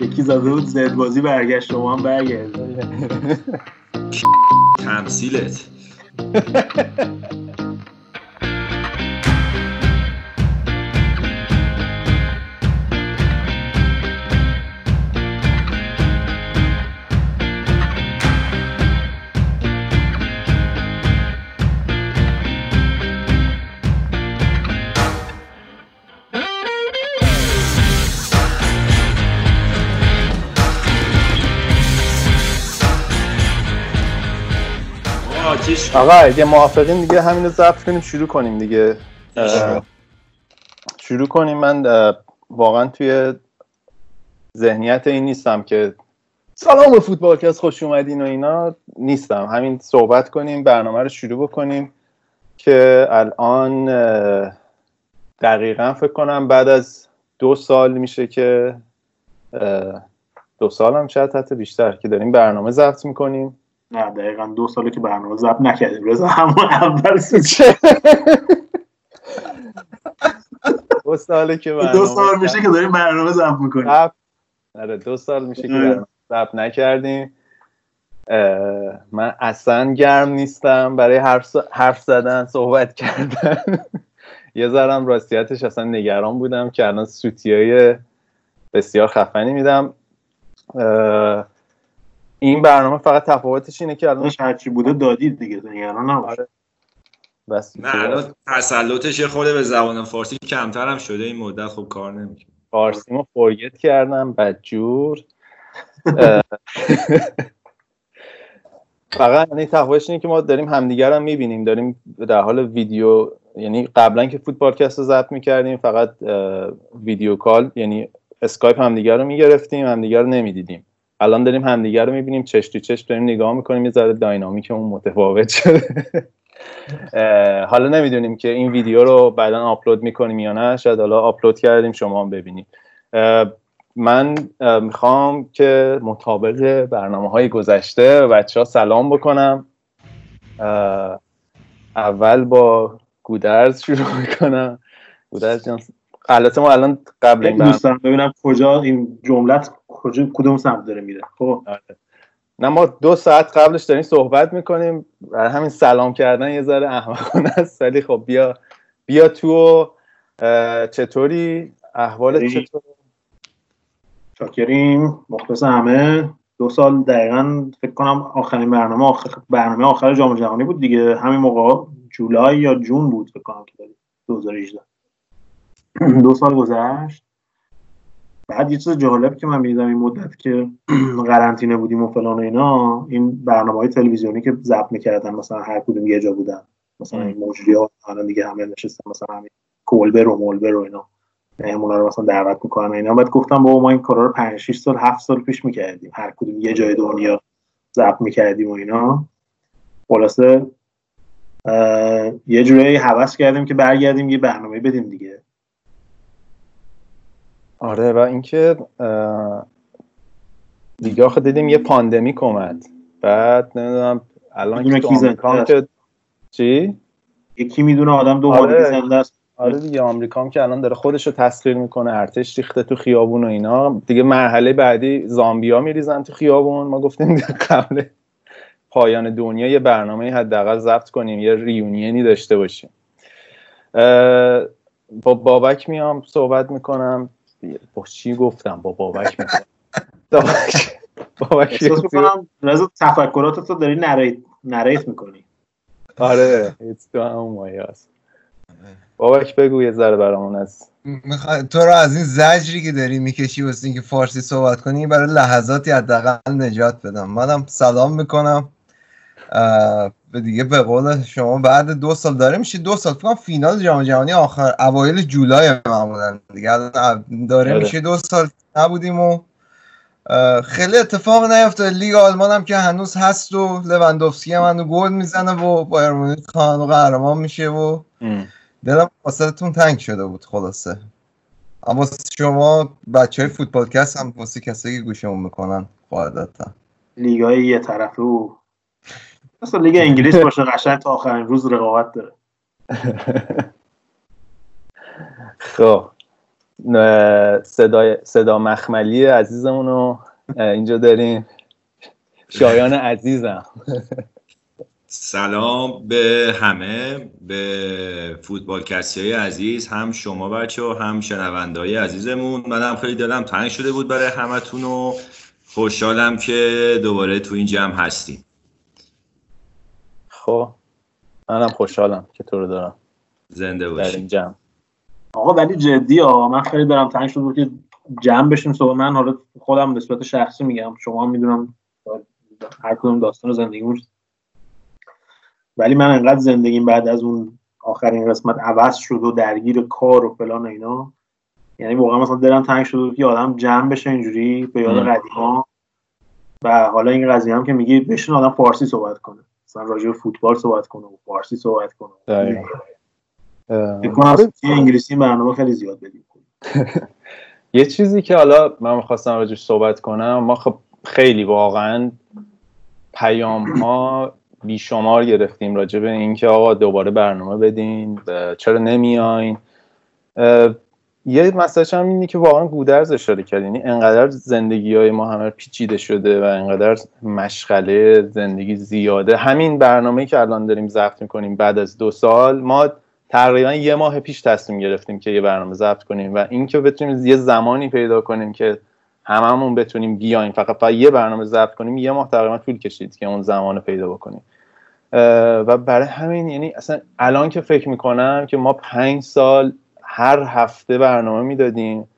یکی زده بود زد بازی برگشت شما هم برگرد تمثیلت. آقا اگه موافقین دیگه همین رو ضبط کنیم شروع کنیم دیگه. شروع کنیم. من واقعا توی ذهنیت این نیستم که سلام به فوتبال که از خوش اومدین و اینا نیستم. همین صحبت کنیم برنامه رو شروع بکنیم که الان دقیقا فکر کنم بعد از دو سال میشه که دو سال هم شاید حتی بیشتر که داریم برنامه ضبط می‌کنیم. نه دقیقا دو ساله که برنامه ضبط نکردیم. رضا همون اول دو ساله که برنامه دو سال میشه که داریم برنامه ضبط می‌کنیم. آره دو سال میشه که برنامه ضبط نکردیم. من اصلا گرم نیستم. برای حرف, حرف زدن صحبت کردن. یه ذرم راستیتش اصلا نگران بودم که الان سوتی های بسیار خفنی میدم. این برنامه فقط تفاوتش اینه که الان هرچی بوده دادید دیگه نگران آره. بس. نه الان تسلطش یه خورده به زبان فارسی کمتر هم شده این مدت خب کار نمی‌کنه. فارسی ما فورگت کردم بدجور. فقط یعنی تفاوتش اینه که ما داریم همدیگر هم می‌بینیم داریم در حال ویدیو یعنی قبلا که فوتبالکست رو ضبط می‌کردیم فقط ویدیو کال یعنی اسکایپ همدیگر رو می‌گرفتیم همدیگر رو نمی‌دیدیم. الان داریم همدیگر رو می‌بینیم چش تو چش داریم نگاه می‌کنیم یه ذره dynamic مون متفاوت شده. حالا نمی‌دونیم که این ویدیو رو بعدا آپلود می‌کنیم یا نه شاید حالا آپلود کردیم شما هم ببینید. من می‌خوام که مطابق برنامه های گذشته بچه ها سلام بکنم. اول با گودرز شروع می‌کنم. گودرز جان البته ما الان قبل این دوستان ببینم کجا این جملت کجا کدوم سمت داره میره؟ خب. آره. نه ما دو ساعت قبلش داریم صحبت می‌کنیم. برای همین سلام کردن یه ذره احمقانه است. ولی خب بیا بیا تو چطوری؟ احوال چطور؟ شاکریم. مخلص همه. دو سال دقیقا فکر کنم آخرین برنامه آخر برنامه آخر جام جهانی بود دیگه. همین موقع جولای یا جون بود فکر کنم که 2018 دو سال گذشت. بعد یه چیز جالب که من می‌دیدم این مدت که قرنطینه بودیم و فلان اینا این برنامه های تلویزیونی که ضبط می‌کردن مثلا هر کدوم یه جا بودن. مثلا این مجری ها الان دیگه همه نشستن مثلا همین کولبر و مولبر و اینا. مهمونا رو مثلا دعوت می‌کنن اینا. بعد گفتم بابا ما این کارا رو 5 6 سال 7 سال پیش می‌کردیم. هر کدوم یه جای دنیا ضبط می‌کردیم و اینا. خلاصه یه جورایی حوض کردیم که برگردیم یه برنامه بدیم دیگه. آره و اینکه دیگه آخه دیدیم یه پاندمیک اومد. بعد نمی‌دونم الان که چی؟ یکی می‌دونه آدم دو آره. زنده است. آره دیگه آمریکا هم که الان داره خودش رو تسخیر می‌کنه ارتش ریخته تو خیابون و اینا. دیگه مرحله بعدی زامبیا میریزن تو خیابون. ما گفتیم قبل پایان دنیا یه برنامه حداقل ضبط کنیم یه ریونینی داشته باشیم. با بابک میام صحبت می‌کنم. با چی گفتم با بابک می‌کنم بابک بابک تفکرات تو داری نریت نریت می‌کنی. آره تو همون مایه هست بابک بگو یه ذره برامون از تو رو از این زجری که داری می‌کشی واسه اینکه فارسی صحبت کنی برای لحظاتی حداقل نجات بدم. منم سلام می‌کنم. به دیگه به قول شما بعد دو سال داره میشه. دو سال فکر فینال جام جهانی آخر اوایل جولای معمولا دیگه. داره آره. میشه دو سال نبودیم و خیلی اتفاق نیفته. لیگ آلمان هم که هنوز هست و لوندوفسکی هم هنوز گل می‌زنه و بایر مونیخ خانو قهرمان میشه و دلم واسهتون تنگ شده بود خلاصه. اما شما بچه های فوتبالکست هم واسه کسی که گوشمون می‌کنن قاعدتا. لیگای یه طرفه و مثلا لیگ انگلیس باشه قشنگ تا آخرین روز رقابت داره. خب. صدا, صدا مخملی عزیزمون رو اینجا داریم. شایان عزیزم. سلام به همه به فوتبال کسی های عزیز هم شما بچه و هم شنونده های عزیزمون. منم خیلی دلم تنگ شده بود برای همتون و خوشحالم که دوباره تو این جمع هستیم. خب منم خوشحالم که تو رو دارم. زنده باشی. در این جمع. آقا ولی جدی ها من خیلی دارم تنگ شده بود که جمع بشیم صبح. من حالا خودم به صورت شخصی میگم شما می‌دونم هر کدوم داستان زندگیمون ولی من انقدر زندگیم بعد از اون آخرین قسمت عوض شد و درگیر کار و فلان اینا یعنی واقعا مثلا دلم تنگ شده که آدم جمع بشه اینجوری به یاد قدیما. و حالا این قضیه هم که میگی بشین آدم فارسی صحبت کنه. مثلا راجع به فوتبال صحبت کنه و فارسی صحبت کنه. فکر انگلیسی برنامه خیلی زیاد بدیم. یه چیزی که حالا من می‌خواستم راجعش صحبت کنم ما خب خیلی واقعا پیام ها بیشمار گرفتیم راجع به اینکه آقا دوباره برنامه بدین چرا نمیاین؟ یه مسئله هم اینه که واقعا گودرز اشاره کرد. یعنی انقدر زندگی های ما همه پیچیده شده و انقدر مشغله زندگی زیاده. همین برنامه که الان داریم ضبط می‌کنیم بعد از دو سال ما تقریبا یه ماه پیش تصمیم گرفتیم که یه برنامه ضبط کنیم و اینکه بتونیم یه زمانی پیدا کنیم که هممون بتونیم بیایم. فقط فقط یه برنامه ضبط کنیم یه ماه تقریبا طول کشید که اون زمان پیدا بکنیم. و برای همین یعنی اصلا الان که فکر می‌کنم که ما پنج سال هر هفته برنامه می‌دادیم.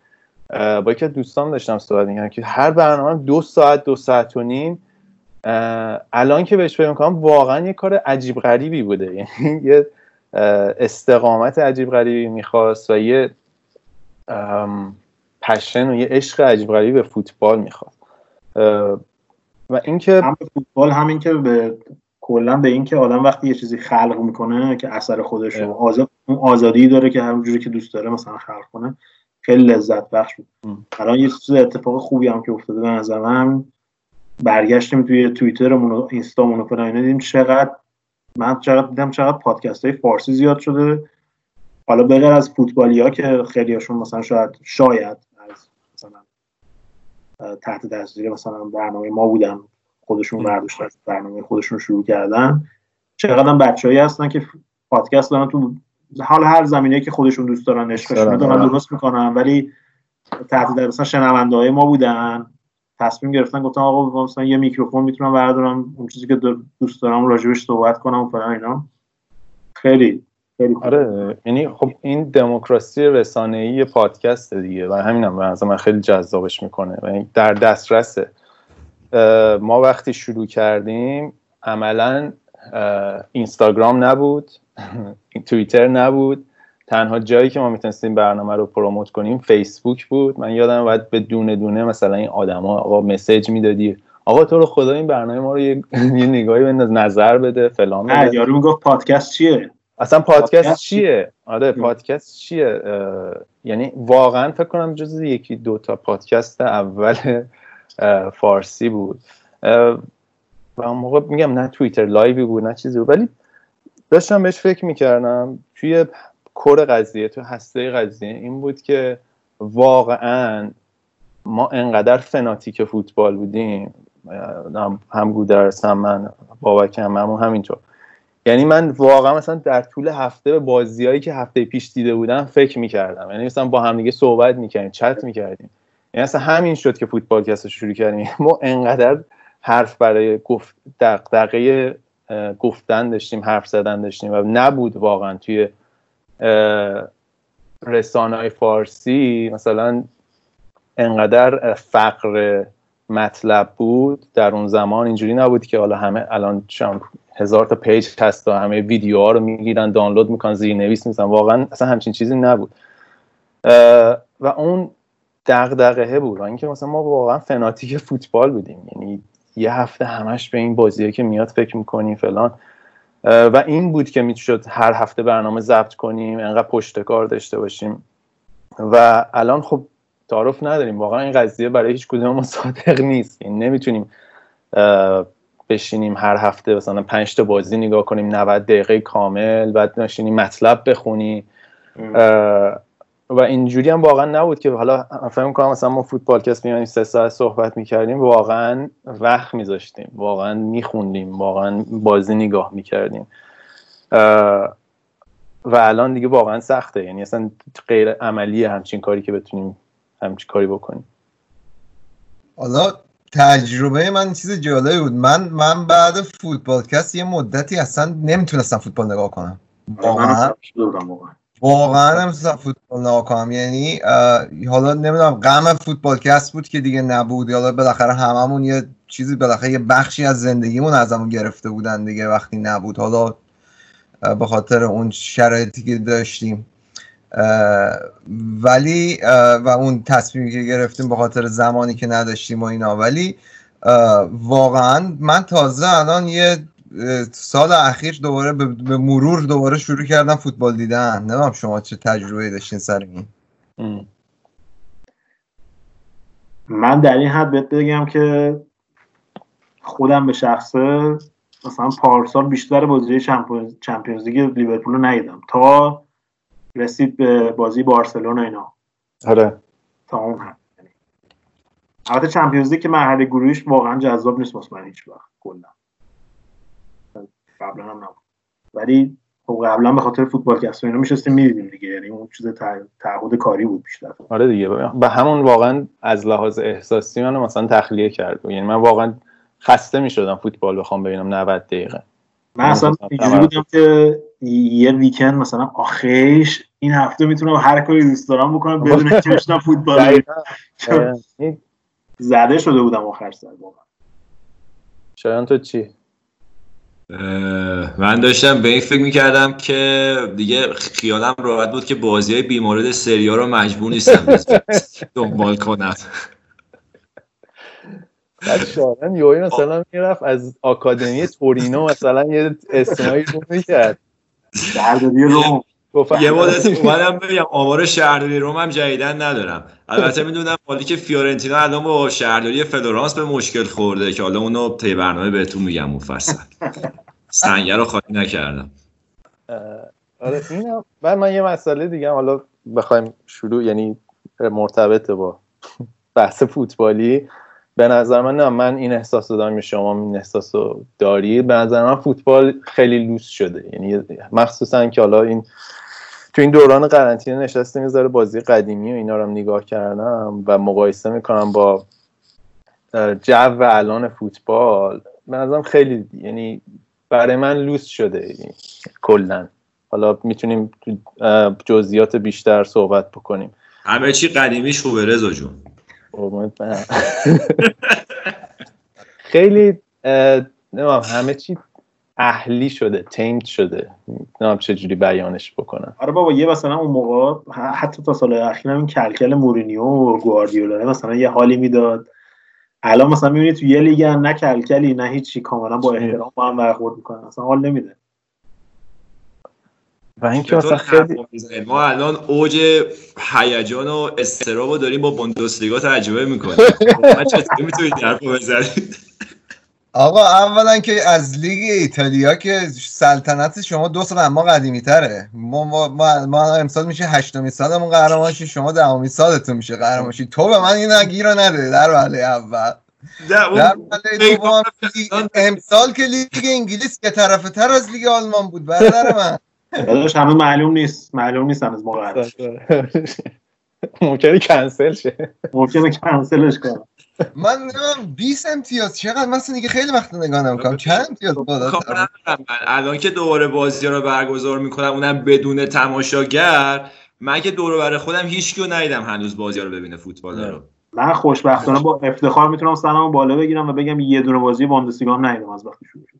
با یکی دوستان داشتم صحبت می‌کنم که هر برنامه دو ساعت دو ساعت و نیم. الان که بهش فکر می‌کنم واقعا یه کار عجیب غریبی بوده. یعنی یه استقامت عجیب غریبی می‌خواست و یه پشن و یه عشق عجیب غریبی به فوتبال می‌خواست. و اینکه هم فوتبال همین که به کلا به اینکه آدم وقتی یه چیزی خلق می‌کنه که اثر خودش رو آزاد اون آزادی داره که همونجوری که دوست داره مثلا خلق کنه خیلی لذت بخش بود. الان یه چیز اتفاق خوبی هم که افتاده به نظر من برگشتیم توی توییترمون و اینستامون و فلان دیدیم چقدر من چقدر دیدم چقدر پادکست های فارسی زیاد شده. حالا بغیر از فوتبالی ها که خیلی هاشون مثلا شاید شاید از مثلا تحت تاثیر مثلا برنامه ما بودن. خودشون برداشت از برنامه خودشون شروع کردن. چقدر بچههایی هستن که پادکست دارن تو حال هر زمینه که خودشون دوست دارن عشقشون دارن درست می‌کنن. ولی تحت در مثلا شنونده های ما بودن. تصمیم گرفتن گفتن آقا مثلا یه میکروفون می‌تونم بردارم اون چیزی که دوست دارم راجبش صحبت کنم و فلان اینا. خیلی خیلی آره یعنی خب این دموکراسی رسانه‌ای پادکست دیگه و همینم هم من خیلی جذابش می‌کنه و در دسترسه. ما وقتی شروع کردیم عملا اینستاگرام نبود توییتر نبود. تنها جایی که ما می‌تونستیم برنامه رو پروموت کنیم فیسبوک بود. من یادم باید به دونه دونه مثلا این آدما آقا مسیج می‌دادی آقا تو رو خدا این برنامه ما رو یه, یه نگاهی بنداز نظر بده فلان بده. یارو می‌گفت پادکست چیه؟ اصلا پادکست, چیه؟ آره پادکست چیه؟ یعنی واقعا فکر کنم جز یکی دو تا پادکست اول فارسی بود. و اون موقع میگم نه توییتر لایوی بود نه چیزی بود. ولی داشتم بهش فکر می‌کردم. توی کور قضیه تو هسته قضیه این بود که واقعا ما انقدر فناتیک فوتبال بودیم. هم گودرس هم من بابک هم همون همینطور. یعنی من واقعا مثلا در طول هفته به بازیایی که هفته پیش دیده بودم فکر می‌کردم. یعنی مثلا با همدیگه صحبت می‌کردیم چت می‌کردیم. یعنی اصلا همین شد که فوتبال کسا شروع کردیم. ما انقدر حرف برای گفت دقیقه گفتن داشتیم حرف زدن داشتیم و نبود واقعا توی رسانه های فارسی. مثلا انقدر فقر مطلب بود در اون زمان. اینجوری نبود که حالا همه الان چون هزار تا پیج هست و همه ویدیوها رو می‌گیرن دانلود می‌کنن زیر نویس میزن واقعا اصلا همچین چیزی نبود. و اون دغدغه بود و اینکه مثلا ما واقعا فناتیک فوتبال بودیم. یعنی یه هفته همش به این بازیه که میاد فکر می‌کنیم فلان. و این بود که می‌شد هر هفته برنامه ضبط کنیم انقدر پشت کار داشته باشیم. و الان خب تعارف نداریم. واقعا این قضیه برای هیچ کدوم ما صادق نیست. یعنی نمی‌تونیم بشینیم هر هفته مثلا پنج تا بازی نگاه کنیم 90 دقیقه کامل بعد نشینیم مطلب بخونی. و اینجوری هم واقعا نبود که حالا فهم می‌کنم مثلا ما فوتبالکست میانیم سه ساعت صحبت می‌کردیم واقعا وقت میذاشتیم واقعا میخوندیم واقعا بازی نگاه می‌کردیم. و الان دیگه واقعا سخته. یعنی اصلا غیر عملی همچین کاری که بتونیم همچین کاری بکنیم. حالا تجربه من چیز جالبی بود. من من بعد فوتبالکست یه مدتی اصلا نمی‌تونستم فوتبال نگاه کنم. واقعا. واقعا نمی‌تونستم فوتبال نگاه کنم یعنی حالا نمی‌دونم غم فوتبالکست بود که دیگه نبود. حالا بالاخره هممون یه چیزی بالاخره یه بخشی از زندگیمون ازمون گرفته بودن دیگه وقتی نبود. حالا به خاطر اون شرایطی که داشتیم. ولی و اون تصمیمی که گرفتیم به خاطر زمانی که نداشتیم و اینا. ولی واقعا من تازه الان یه سال اخیر دوباره به مرور دوباره شروع کردم فوتبال دیدن. نمی‌دونم شما چه تجربه داشتین سر این. من در این حد بهت بگم که خودم به شخصه مثلا پارسال بیشتر بازی چمپیونز لیگ لیورپول رو ندیدم. تا رسید به بازی بارسلونا اینا. آره. تا اون هم البته چمپیونز لیگ که مرحله گروهیش واقعا جذاب نیست واسه من هیچ وقت کلا. قبلا هم نبود. ولی خب قبلا به خاطر فوتبال که اصلا اینا میشستیم می‌دیدیم دیگه. یعنی اون چیز تعهد کاری بود بیشتر. آره دیگه. به همون واقعا از لحاظ احساسی منو مثلا تخلیه کرد. یعنی من واقعا خسته می‌شدم فوتبال بخوام ببینم 90 دقیقه. من اصلا اینجوری بودم که یه ویکند مثلا آخیش این هفته می‌تونم هر کاری دوست دارم بکنم. بدون اینکه بشنم فوتبال زده شده بودم آخر سر واقعا. شایان تو چی؟ من داشتم به این فکر می‌کردم که دیگه خیالم راحت بود که بازی های بیمورد سریا رو مجبور نیستم دنبال کنم. بعد شایان یوی مثلا می‌رفت از آکادمی تورینو مثلا یه اسمایی رو می‌کرد. شهرداری روم یه مدت اومدم بگم آمار شهرداری روم هم جدیدن ندارم. البته می‌دونم حالی که فیورنتینا الان با شهرداری فلورانس به مشکل خورده که حالا اونو طی برنامه بهتون میگم مفصل. سنگر رو خالی نکردم. آره این بعد من یه مسئله دیگه حالا بخوایم شروع یعنی مرتبط با بحث فوتبالی. به نظر من نه من این احساس رو دارم شما این احساس رو دارید. به نظر من فوتبال خیلی لوس شده. یعنی مخصوصا که حالا این تو این دوران قرنطینه نشسته می‌ذاره بازی قدیمی و اینا رو نگاه کردم و مقایسه می‌کنم با جو الان فوتبال به نظرم خیلی یعنی برای من لوس شده یعنی کلا. حالا می‌تونیم جزئیات بیشتر صحبت بکنیم. همه چی قدیمیش خوبه رضا جون خیلی نمیم همه چی اهلی شده تیمت شده. نمیم چجوری بیانش بکنم آره بابا یه مثلا اون موقع حتی تا سال اخیر این کلکل مورینیو و گواردیولا مثلا یه حالی می‌داد. الان مثلا می‌بینی تو یه لیگ نه کلکلی نه هیچی کاملا با احترام با هم برخورد می‌کنن. اصلا حال نمیده. و اینکه مثلا خیلی ما الان اوج هیجان و استرابو داریم با بوندسلیگا تجربه می‌کنیم. من چطوری می‌تونید حرفو بزنید؟ آقا اولا که از لیگ ایتالیا که سلطنت شما دو سال اما قدیمی تره. ما, ما, ما, ما امسال میشه هشتمی سالمون قهرمانشی شما دهمی سالتون میشه قهرمانشی. تو به من این نگیر رو نده در وله اول. در دوم امسال که لیگ انگلیس که طرف تر از لیگ آلمان بود برادر من. داداش همه معلوم نیست. معلوم نیست از موقع ممکنه کنسل شه. ممکنه کنسلش کنم من نمیم 20 امتیاز چقدر؟ مثلا دیگه خیلی وقت نگاه نمی‌کنم. چند امتیاز بالا الان که دوباره بازی رو برگزار می‌کنم اونم بدون تماشاگر من که دور بر خودم هیچ کیو ندیدم هنوز بازی رو ببینه فوتبال رو. من خوشبختانه با افتخار می‌تونم سلامو بالا بگیرم و بگم یه دونه بازی باندسلیگا هم ندیدم از وقتی شروع شد.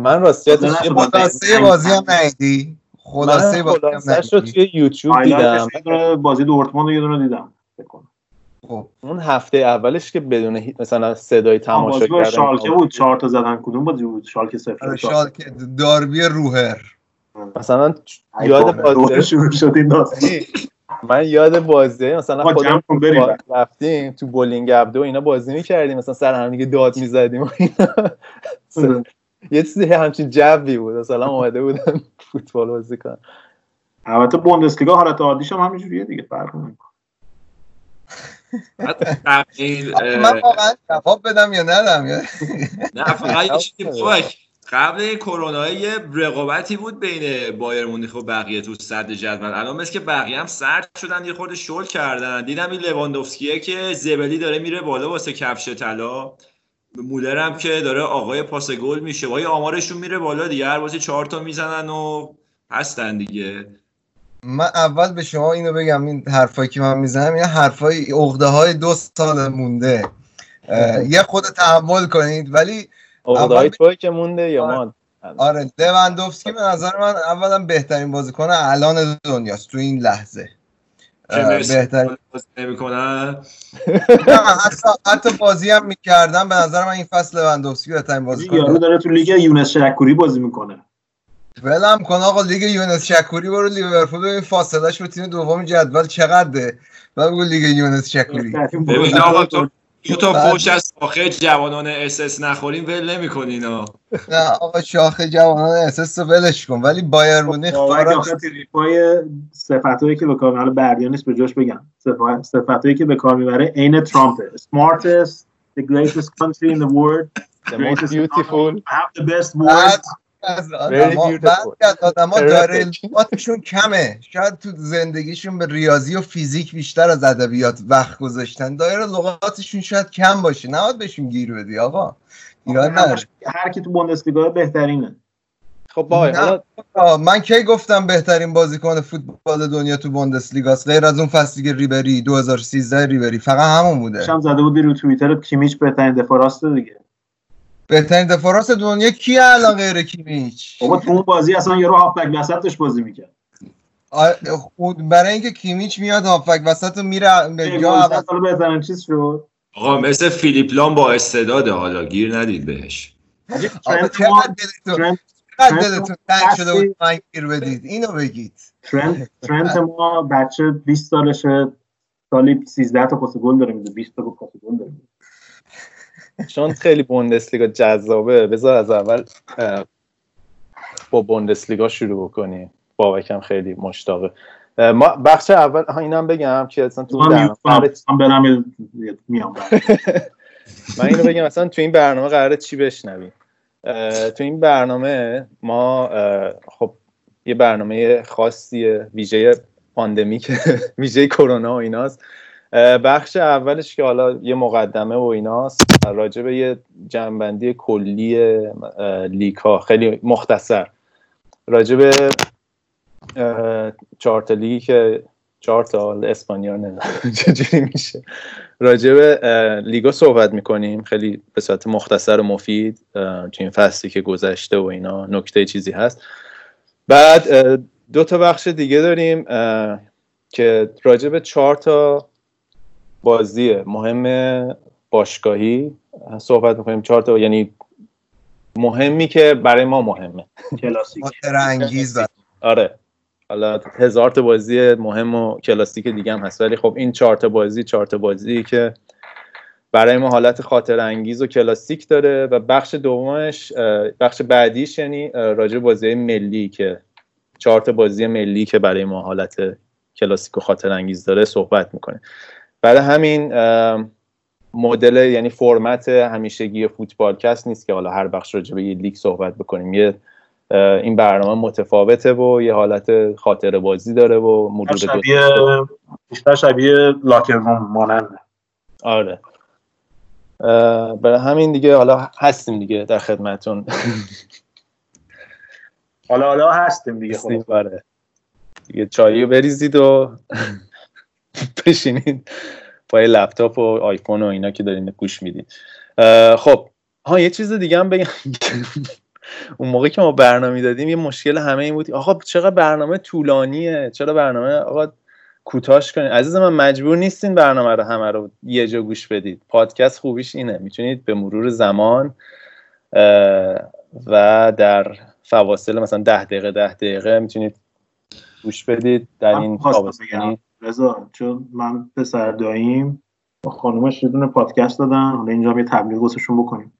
من راستیتش خلاصه بازی هم ندیدی؟ خلاصه بازی هم توی یوتیوب دیدم. بازی دورتموند رو یه دونه دیدم خب. اون هفته اولش که بدون مثلا صدای تماشا کردن شالکه بود. چهار تا زدن کدوم بازی بود؟ شالکه صفر شالکه داربی روهر. مثلا یاد بازی شروع شد این من یاد بازی مثلا خودم رفتیم تو بولینگ ابدو اینا بازی می‌کردیم. مثلا سر هم دیگه داد می‌زدیم و اینا. یه چیزی همچین جوی بود. مثلا اومده بودن فوتبال بازی کنن البته بوندسلیگا حالت عادیش هم همینجوریه دیگه فرق نمی‌کنه. من واقعا جواب بدم یا ندم؟ نه فقط یه چیزی قبل کرونا یه رقابتی بود بین بایر مونیخ و بقیه تو صد جدول. الان مثل که بقیه هم سرد شدن یه خورده شل کردن. دیدم این لواندوفسکیه که زبلی داره میره بالا واسه کفش طلا. مولر هم که داره آقای پاس گل میشه. وای آمارشون میره بالا دیگه. هر بازی چهار تا می‌زنن و هستن دیگه. من اول به شما اینو بگم این حرفایی که من می‌زنم این حرفای عقده های دو سال مونده. یه خود تحمل کنید ولی عقده های توی که مونده یا ما آره لوندوفسکی به نظر من اولا بهترین بازیکن الان دنیاست تو این لحظه. بهترین نمی‌کنن حتی حتی بازی هم می‌کردم. به نظر من این فصل لوندوفسکی بهترین بازیکن یارو داره تو لیگ یونس شکوری بازی می‌کنه. ولم کن آقا لیگ یونس شکوری برو لیورپول ببین فاصلهش به تیم دوم جدول چقدره؟ و بگو لیگ یونس شکوری. ببین آقا تو دو تا فوش از شاخه جوانان اسس نخوریم ول نمی‌کنین نه آقا شاخه جوانان اسس رو ولش کن. ولی بایر مونیخ پای صفاتایی که به کار حالا بردیانش به جاش بگم. صفاتایی که به کار می‌بره عین ترامپ. Smartest the greatest country in the world. The most beautiful. Have the best words از آدم ها. داره لغاتشون کمه. شاید تو زندگیشون به ریاضی و فیزیک بیشتر از ادبیات وقت گذاشتن. دایره لغاتشون شاید کم باشه. نباید بهشون گیر بدی آقا. هر کی تو بوندسلیگا بهترینه. خب با من کی گفتم بهترین بازیکن فوتبال دنیا تو بوندسلیگاست؟ غیر از اون فصلی که ریبری 2013 ریبری. فقط همون بوده. شام زده بودی رو توییتر کیمیچ بهترین دفاع راست دیگه. بهترین دفاع راست دنیا کی الان غیر کیمیچ؟ بابا تو اون بازی اصلا یارو هافبک وسطش بازی می‌کرد. برای اینکه کیمیچ میاد هافبک وسط رو میره یا عوض بهترین چیز شد؟ آقا مثل فیلیپ لام با استعداده حالا گیر ندید بهش. چقدر دلتون تنگ شده بود من گیر بدید؟ اینو بگید. ترنت ما بچه 20 سالشه سالی 13 تا پاس گل داره میده 20 تا پاس گل داره چون خیلی بوندسلیگا جذابه. بذار از اول با بوندسلیگا شروع بکنیم. بابکم خیلی مشتاقه. ما بخش اول ها اینم بگم که اصلا تو برنامه میام من اینو بگم اصلا تو این برنامه قراره چی بشنویم. تو این برنامه ما خب یه برنامه خاصیه ویژه pandemic ویژه کرونا و ایناست. بخش اولش که حالا یه مقدمه و ایناست. راجع به یه جمع‌بندی کلی لیگ ها خیلی مختصر. راجع به چهار لیگی که چهار تا اسپانیا چجوری میشه. راجع به لیگا صحبت می‌کنیم. خیلی به صورت مختصر و مفید تو این فصلی که گذشته و اینا نکته چیزی هست. بعد دو تا بخش دیگه داریم که راجع به چهار تا بازی مهم باشگاهی صحبت می‌کنیم. چهار تا یعنی مهمی که برای ما مهمه. کلاسیک. انگیز آره. حالا هزار تا بازی مهم و کلاسیک دیگه هم هست. ولی خب این چهار تا بازی چهار تا بازی که برای ما حالت خاطر انگیز و کلاسیک داره و بخش دومش بخش بعدیش یعنی راجع بازی ملی که چهار تا بازی ملی که برای ما حالت کلاسیک و خاطر انگیز داره صحبت می‌کنه برای همین مدل یعنی فرمت همیشگی فوتبالکست نیست که حالا هر بخش راجع به یه لیگ صحبت بکنیم. یه این برنامه متفاوته و یه حالت خاطر بازی داره و مرور شبیه بیشتر شبیه لاکر روم ماننده. آره. برای همین دیگه حالا هستیم دیگه در خدمتون. حالا حالا هستیم دیگه خب. آره. دیگه چایی بریزید و بشینید پای لپتاپ و آیفون و اینا که دارین گوش میدین. خب ها یه چیز دیگه هم بگم. اون موقع که ما برنامه دادیم یه مشکل همه این بود. آقا چقدر برنامه طولانیه؟ چرا برنامه؟ آقا کوتاش کنید. عزیز من مجبور نیستین برنامه رو همه رو یه جا گوش بدید. پادکست خوبیش اینه. می‌تونید به مرور زمان و در فواصل مثلا ده دقیقه ده دقیقه می‌تونید گوش بدید. در این رضا چون من پسر داییم با خانومش یه دونه پادکست دادن. حالا اینجا یه تبلیغ واسشون بکنیم.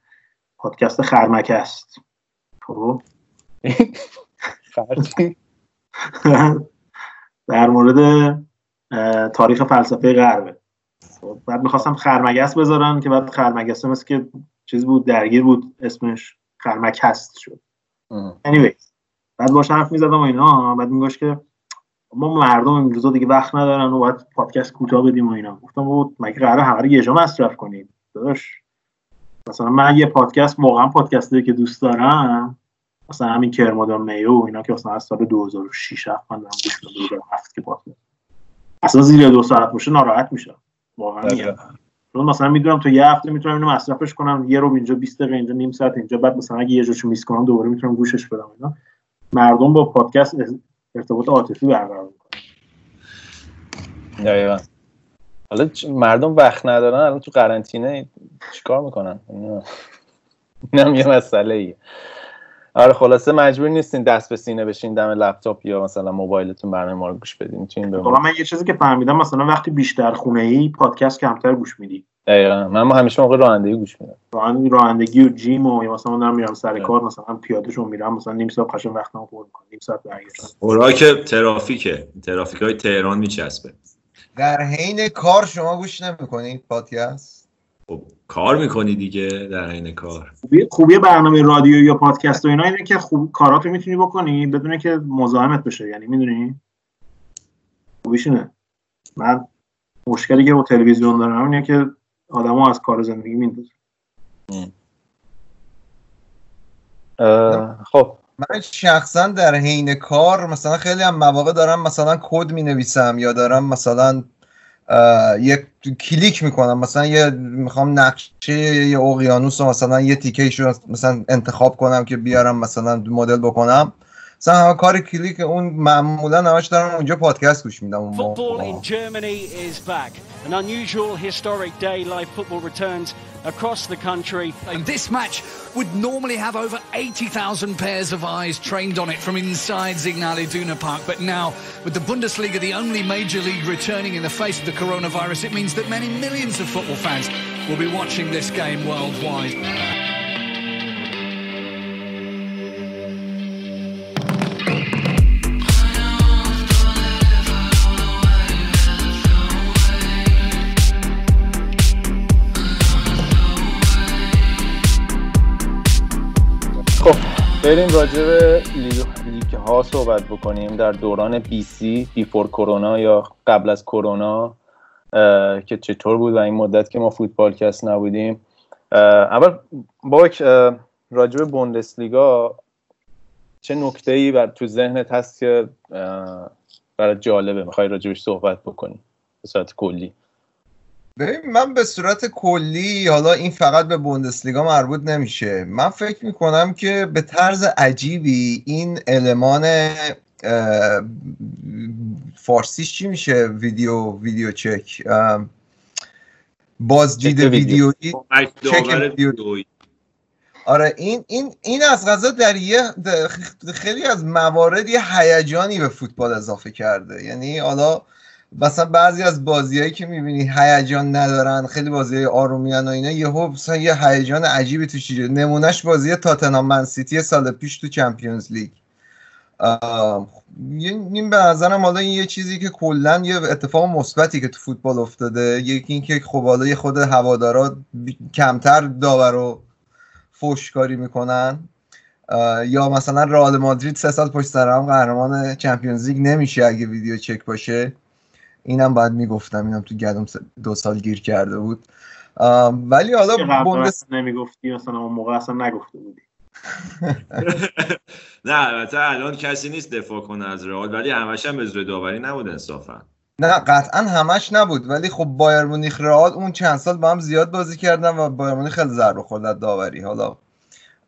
پادکست خرمکه است. خب؟ در مورد تاریخ فلسفه غربه خب، بعد می‌خواستم خرمگس بذارن که بعد خرمگس مثل که چیز بود درگیر بود اسمش خرمکست شد. anyway بعد باش حرف می‌زدم و اینا. بعد میگوش که ما مردم این روزا دیگه وقت ندارن و باید پادکست کوتاه بدیم و اینا. گفتم بود مگه قراره همه رو یه جا مصرف کنیم؟ داداش مثلا من یه پادکست واقعا پادکستی که دوست دارم مثلا همین کرمادون میو و اینا که مثلا از سال 2006 من دارم گوش میدم که پادکست. اصلا زیر دو ساعت باشه ناراحت میشه واقعا چون مثلا می‌دونم تو یه هفته می‌تونم اینو مصرفش کنم یه رو اینجا 20 دقیقه اینجا نیم ساعت اینجا بعد مثلا اگه یه جاشو میس کنم دوباره می‌تونم گوشش بدم اینا. مردم با پادکست ارتباط عاطفی برقرار می‌کنن دقیقاً. حالا مردم وقت ندارن الان تو قرنطینه چیکار می‌کنن؟ اینم یه مسئله ایه. آره خلاصه مجبور نیستین دست به سینه بشین دم لپتاپ یا مثلا موبایلتون برنامه ما رو گوش بدین. می‌تونین به من یه چیزی که فهمیدم مثلا وقتی بیشتر خونه ای پادکست کمتر گوش میدی. دقیقا. من همیشه موقع رانندگی گوش میدم. رانندگی و جیم و مثلا من میرم سر کار مثلا پیاده شون میرم مثلا نیم ساعت قشنگ وقتم پر می‌کنم نیم ساعت برگشتم. که ترافیکه. ترافیک های تهران میچسبه. در حین کار شما گوش نمی‌کنید پادکست؟ خب کار می‌کنی دیگه در حین کار. خوبی, خوبی برنامه رادیو یا پادکست و اینا اینه که خوب کاراتو می‌تونی بکنی بدون که مزاحمت بشه یعنی می‌دونی؟ خوبیش اینه. من مشکلی که با تلویزیون دارم اینه که آدمو از کار زندگی میندازه خب. من شخصا در حین کار مثلا خیلی هم مواقع دارم مثلا کد می نویسم یا دارم مثلا یک کلیک می‌کنم. مثلا یه می‌خوام نقشه یه اقیانوس رو مثلا یه تیکه رو مثلا انتخاب کنم که بیارم مثلا مدل بکنم. مثلا همه کار کلیک اون معمولا همش دارم اونجا پادکست گوش میدم Football in Germany is back. An unusual historic day live football returns across the country. And this match would normally have over 80,000 pairs of eyes trained on it from inside Signal Iduna Park. But now, with the Bundesliga the only major league returning in the face of the coronavirus, it means that many millions of football fans will be watching this game worldwide. بریم راجع به لیگ ها صحبت بکنیم در دوران بی سی بیفور کرونا یا قبل از کرونا که چطور بود و این مدت که ما فوتبال کس نبودیم. اول با راجع به بوندسلیگا چه نکته ای بر تو ذهنت هست که برای جالبه؟ می‌خوای راجبش صحبت بکنی به صورت کلی. ببین من به صورت کلی حالا این فقط به بوندسلیگا مربوط نمیشه. من فکر می‌کنم که به طرز عجیبی این المان فارسیش چی میشه؟ ویدیو ویدیو چک. بازدید ویدیویی ویدیو. آره این این این از غذا در یه خیلی از موارد یه هیجانی به فوتبال اضافه کرده. یعنی حالا مثلا بعضی از بازیهایی که می‌بینی هیجان ندارن خیلی بازی آرومیان و اینا یهو مثلا یه هیجان عجیبی توش نمونهش بازی تاتنهام من سیتی سال پیش تو چمپیونز لیگ. این به نظرم حالا این یه چیزی که کلا یه اتفاق مثبتی که تو فوتبال افتاده یکی اینکه خب حالا خود هوادارا کمتر داور رو فوشکاری می‌کنن. یا مثلا رئال مادرید سه سال پشت سر هم قهرمان چمپیونز لیگ نمیشه اگه ویدیو چک باشه. اینم باید می‌گفتم اینم تو گدم دو سال گیر کرده بود. ولی حالا بوندس نمی‌گفتی؟ مثلا اون موقع اصلا نگفته بودی. نه البته الان کسی نیست دفاع کنه از رئال ولی همش هم به داوری نبود انصافا. نه قطعا همش نبود ولی خب بایر مونیخ رئال اون چند سال با هم زیاد بازی کردن و بایر مونیخ خیلی ضربه خورد داوری. حالا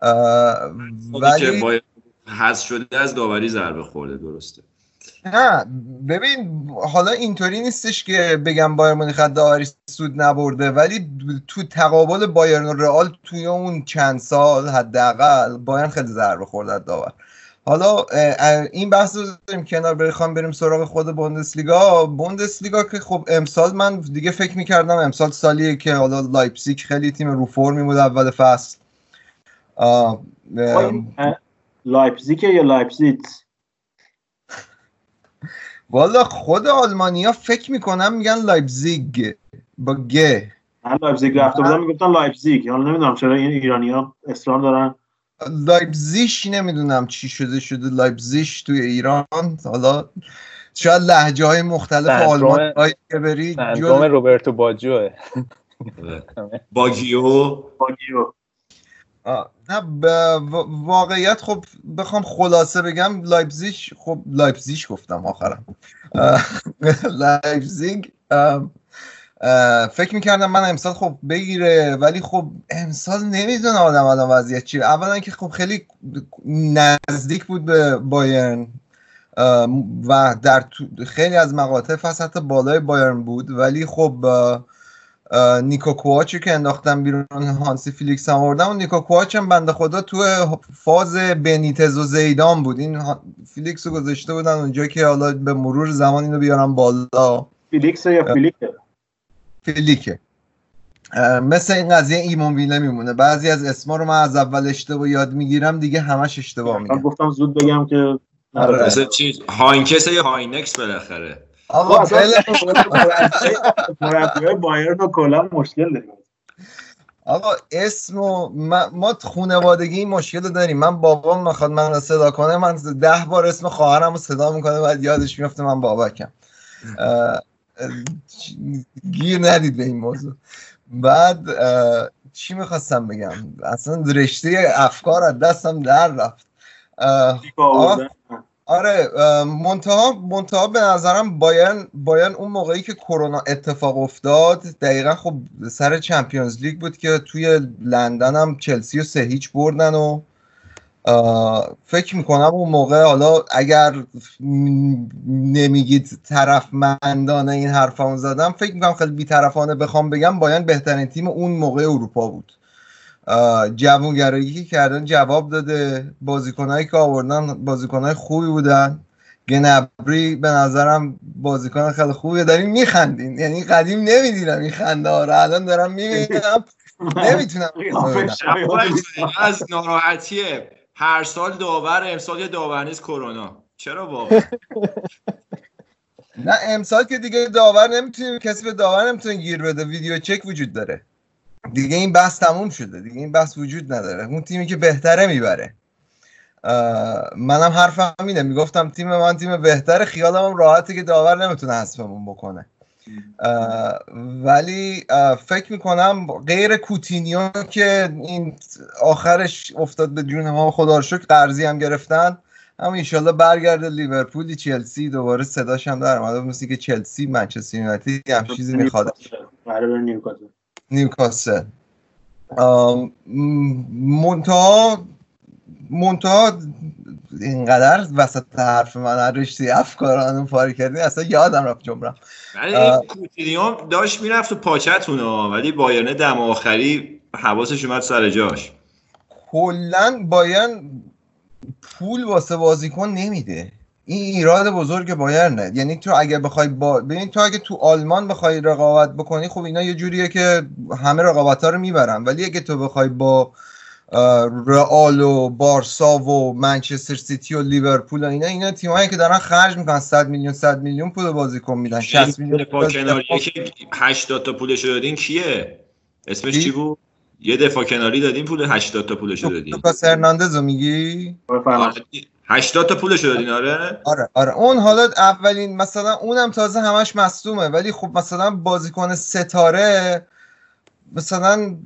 خب ولی حذف شده از داوری ضربه خورده درسته. نه ببین حالا اینطوری نیستش که بگم بایر مونیخ داوری سود نبرده ولی تو تقابل بایرن و رئال توی اون چند سال حداقل بایرن خیلی ضربه خورده داور. حالا این بحث رو داریم کنار بخوام بریم سراغ خود بوندسلیگا. بوندسلیگا که خب امسال من دیگه فکر می‌کردم امسال سالیه که حالا لایپزیگ خیلی تیم رو فرمی بود اول فصل. لایپزیگ یا لایپزیگ؟ والا خود آلمانیا فکر می‌کنم میگن لایپزیگ با گ. من لایپزیگ رفته بودم می‌گفتن لایپزیگ. حالا نمی‌دونم چرا این ایرانی ها اصرار دارن. لایپزیش نمی‌دونم چی شده شده لایپزیش توی ایران. حالا شاید لحجه های مختلف سندروم- آلمان هایی که بری سندروم جز- روبرتو باجوه. باگیو باگیو نه و- واقعیت خب بخوام خلاصه بگم لایپزیش خب لایپزیش گفتم آخرم. لایپزیگ فکر می‌کردم من امسال خب بگیره ولی خب امسال نمی‌دونه آدم الان وضعیت چیه. اولا که خب خیلی نزدیک بود به بایرن. و در خیلی از مقاطع فصل حتی بالای بایرن بود ولی خب نیکو کواچی که انداختم بیرون هانسی فیلیکس هم آوردم. و نیکو کواچ هم بنده خدا تو فاز بنیتز و زیدان بود. این فیلیکس رو گذاشته بودن اونجا که حالا به مرور زمان اینو بیارم بالا. فیلیکس یا فیلیکه؟ فیلیکه. مثل این قضیه ایمون ویله میمونه. بعضی از اسما رو من از اول اشتباه یاد می‌گیرم دیگه همش اشتباه میگم. گفتم زود بگم که آره. مثل چیز هاینکس یا هاینکس بالاخره. آقا اصلا خیلی مربی های بایرن و کلا مشکل داریم. آقا اسم و ما, خونوادگی این مشکل رو داریم. من بابام می‌خواد من رو صدا کنه من ده بار اسم خواهرم رو صدا می‌کنه بعد یادش میفته من بابکم. گیر ندید به این موضوع. بعد چی می‌خواستم بگم؟ اصلا رشته افکار از دستم در رفت. آره منتها منتها به نظرم بایرن بایرن اون موقعی که کرونا اتفاق افتاد دقیقا خب سر چمپیونز لیگ بود که توی لندن هم چلسی و سه هیچ بردن و فکر می‌کنم اون موقع حالا اگر نمیگید طرفمندانه این حرفمو زدم فکر می‌کنم خیلی بیطرفانه بخوام بگم بایرن بهترین تیم اون موقع اروپا بود. جوانگرایی که کردن جواب داده. بازیکنهایی که آوردن بازیکنهای خوبی بودن. گنبری به نظرم بازیکن خیلی خوبیه. داریم میخندین. یعنی قدیم نمی‌دیدم. این خنده ها رو. الان دارم می‌بینم. نمی‌تونم از ناراحتی هر سال داور امسال یه داور نیست کرونا. چرا واقعا نه امسال که دیگه داور نمی‌تونیم. کسی به داور نمی‌تونه گیر بده. ویدیو چک وجود داره. دیگه این بحث تموم شده. دیگه این بحث وجود نداره. اون تیمی که بهتره می‌بره. منم حرفم اینه. می‌گفتم تیم من تیم بهتره. خیالم هم راحته که داور نمی‌تونه حذفمون بکنه. اه، ولی اه، فکر می‌کنم غیر کوتینیو که این آخرش افتاد به جون ما خدا شکر قرضی هم گرفتن. اما ایشالله برگرده لیورپولی چلسی دوباره صداش هم در مثل که چلسی منچستر یونایتد هم چیزی می‌خواد. بره نیوکاسل. منتها منتها اینقدر وسط حرف من هر رشته افکارانو پاره کردی اصلا یادم رفت جمرم. ولی کوتینیو داشت می‌رفت تو پاچتون ولی بایرن دم آخری حواسش اومد سر جاش. کلا بایرن پول واسه بازیکن نمیده. این ایراد بزرگ بایرنه. یعنی تو اگه بخوای با ببین تو اگه تو آلمان بخوای رقابت بکنی خب اینا یه جوریه که همه رقابت ها رو می‌برن. ولی اگه تو بخوای با رئال و بارسا و منچستر سیتی و لیورپول و اینا اینا تیمایی که دارن خرج می‌کنن. 100 میلیون 100 میلیون پول بازیکن میدن. 60 میلیون دفاع کناریه که 80 تا پولش رو دادین کیه؟ اسمش؟ چی؟ بود؟ یه دفاع کناری دادین پول 80 تا پولش رو دادین. لوکاس هرناندز رو میگی. آره، 80 تا پولش دادین آره؟ آره آره. اون حالا اولین مثلا اونم تازه همش مصدومه ولی خب مثلا بازیکن ستاره مثلا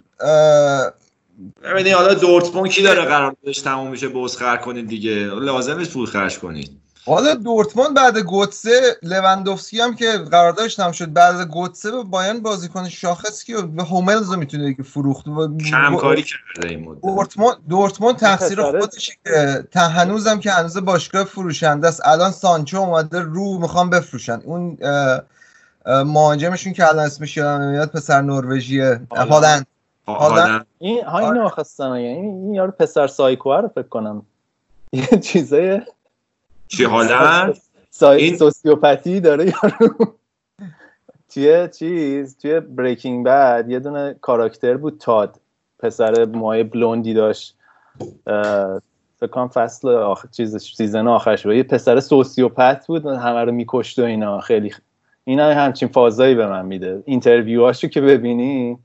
ببینید حالا دورتموند کی داره قراردادش تموم میشه بوسخر کنید دیگه. لازم نیست پول خرج کنید. حالا دورتموند بعد گوتسه لوندوفسکی هم که قراردادش تموم شد بعد گوتسه به بایرن بازیکن شاخص که به هوملز رو می‌تونه که فروخت. و- کم کاری کرده این مدت. دورتموند دورتموند تقصیر پسره- خودشه که تا هنوزم که هنوز باشگاه فروشنده است. الان سانچو اومده رو می‌خوام بفروشن. اون مهاجمشون که الان اسمش یادم نمیاد پسر نروژیه. هالند. هالند. آدم این ها اینو خواستم بگم. این این یارو پسر سایکو رو فکر کنم. یه چیزای چی حالا. این- sociopathy داره یارو. توی چیز توی Breaking Bad یه دونه کاراکتر بود تاد. پسر موهای بلوندی داشت. اه، فکر کنم فصل آخر چیز season آخرش بود. یه پسر sociopath بود همه رو میکشت و اینا. خیلی اینا همچین فازایی به من میده. interview هاشو که ببینی.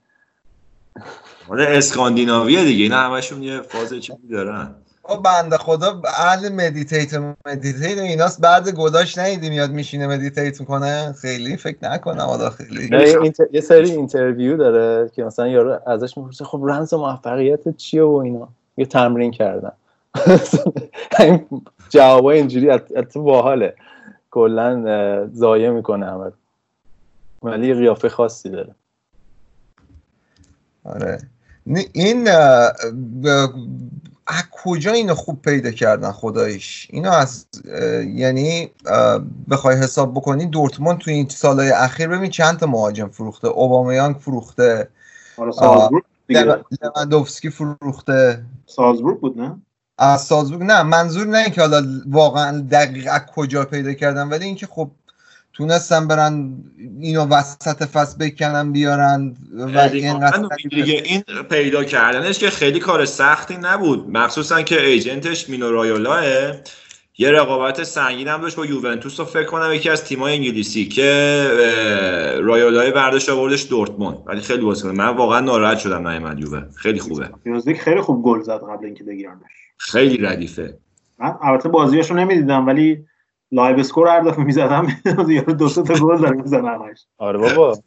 مال اسکاندیناویه دیگه. اینا همشون یه فاز چیزی دارن. بنده خدا اهل meditate meditate ایناست. بعد گداش نیدی میاد میشینه meditate می‌کنه. خیلی فکر نکنم حالا خیلی. یه, inter... یه سری interview داره که مثلا یارو ازش می‌پرسه خب رمز موفقیت چیه و اینا؟ یه تمرین کردن جوابای اینجوری تو باحاله. کلا ضایع می‌کنه همه. ولی یه قیافه خاصی داره. آره. این از کجا اینو خوب پیدا کردن خداییش؟ اینو از اه، یعنی بخوای حساب بکنی دورتموند تو این سالهای اخیر ببین چند تا مهاجم فروخته. اوبامیانگ فروخته. حالا سالزبورگ دیگه. لو- لوندوفسکی فروخته. سالزبورگ بود نه؟ از سالزبورگ نه منظور نه که حالا واقعا دقیق از کجا پیدا کردن ولی اینکه خب تونستن برن اینو وسط فصل بکنن بیارن و دیگه این پیدا کردنش که خیلی کار سختی نبود. مخصوصا که ایجنتش مینو رایولاه. یه رقابت سنگین هم داشت با یوونتوس و فکر کنم یکی از تیمای انگلیسی که رایولای برداشت آوردش دورتموند. ولی خیلی بازیکن من واقعا ناراحت شدم نیومد یووه. خیلی خوبه. لیگ خیلی خوب گل زد قبل اینکه بگیرنش. خیلی ردیفه. من البته بازیش رو نمی‌دیدم ولی live score هر دفعه می‌زدم یارو دو سه تا گل داره می‌زنه همش. آره بابا.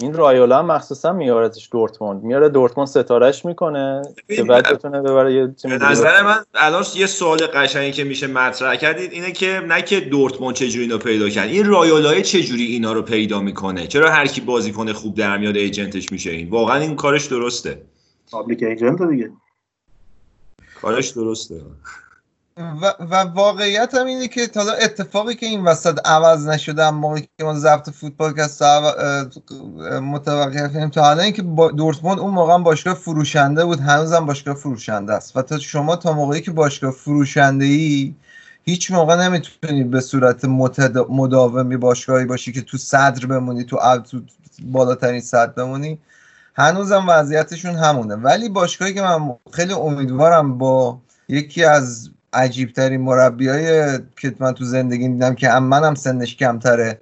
این رایولا هم مخصوصا میارتش دورتموند. میاره دورتموند ستارهش می‌کنه که بعد بتونه ببره یه تیم نظر من الان یه سوال قشنگی که میشه مطرح کردید اینه که نه که دورتموند چجوری اینو پیدا کرد این رایولای چجوری اینا رو پیدا می‌کنه؟ چرا هر کی بازیکن خوب در میاد agent ش میشه این؟ واقعا این کارش درسته. پابلیک ایجنت دیگه. کارش درسته. و, و واقعیت هم اینه که حالا اتفاقی که این وسط عوض نشده هم موقعی که ما ضبط فوتبال که متوقفیم تا الان اینکه دورتموند اون موقع باشگاه فروشنده بود هنوزم باشگاه فروشنده است و تا شما تا موقعی که باشگاه فروشنده ای هیچ موقع نمی‌تونی به صورت متد... مداومی باشگاهی باشی که تو صدر بمونی تو. تو بالاترین صدر بمونی هنوزم وضعیتشون همونه ولی باشگاهی که من خیلی امیدوارم با یکی از عجیب ترین مربی های که من تو زندگی دیدم که هم منم سنش کمتره.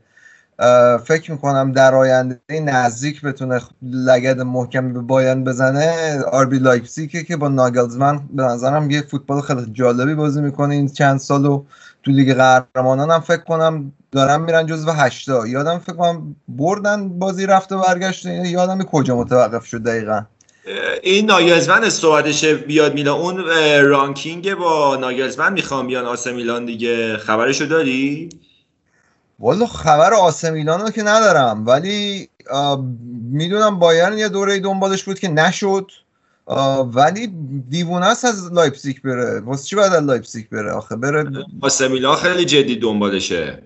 فکر می‌کنم در آینده نزدیک بتونه لگد محکمی به بایرن بزنه آربی لایپزیگ که با ناگلزمن به نظرم یه فوتبال خیلی جالبی بازی می‌کنه این چند سال و تو لیگ قهرمانان هم فکر کنم دارن میرن جزو هشتا. یادم فکر کنم بردن بازی رفت و برگشت. یادم کجا متوقف شد دقیقا. این ناگلزمن صحبتش بیاد میلان اون رانگنیک با ناگلزمن می‌خوام بیان آسه میلان دیگه. خبرشو داری؟ والا خبر آسه میلان رو که ندارم ولی می‌دونم بایرن یه دوره دنبالش بود که نشد. ولی دیوونه است از لایپزیگ بره. واسه چی باید از لایپزیگ بره؟ آخه بره آسه میلان خیلی جدی دنبالشه.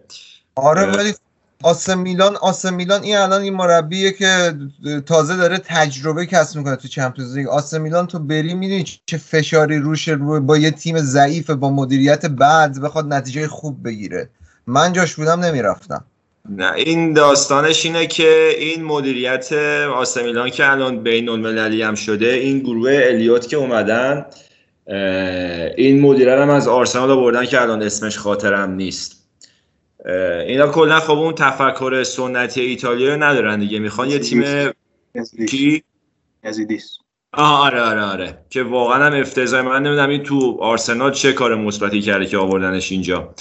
آره ولی آسه میلان آسه میلان این الان این مربیه که تازه داره تجربه کسب می‌کنه تو چمپیونز لیگ. آسه میلان تو بری می‌دونی چه فشاری روش رو با یه تیم ضعیف با مدیریت بد بخواد نتیجه خوب بگیره. من جاش بودم نمی‌رفتم. نه این داستانش اینه که این مدیریت آسه میلان که الان بین المللی هم شده این گروه الیوت که اومدن این مدیره هم از آرسنال آوردن که الان اسمش خاطرم نیست. اینا کلا خب اون تفکر سنتی ایتالیا رو ندارن دیگه. می‌خوان یه تیم کی؟ یزیدیس آه آره آره آره. که واقعا هم افتضاح من نمی‌دونم این تو آرسنال چه کار مثبتی کرده که آوردنش اینجا.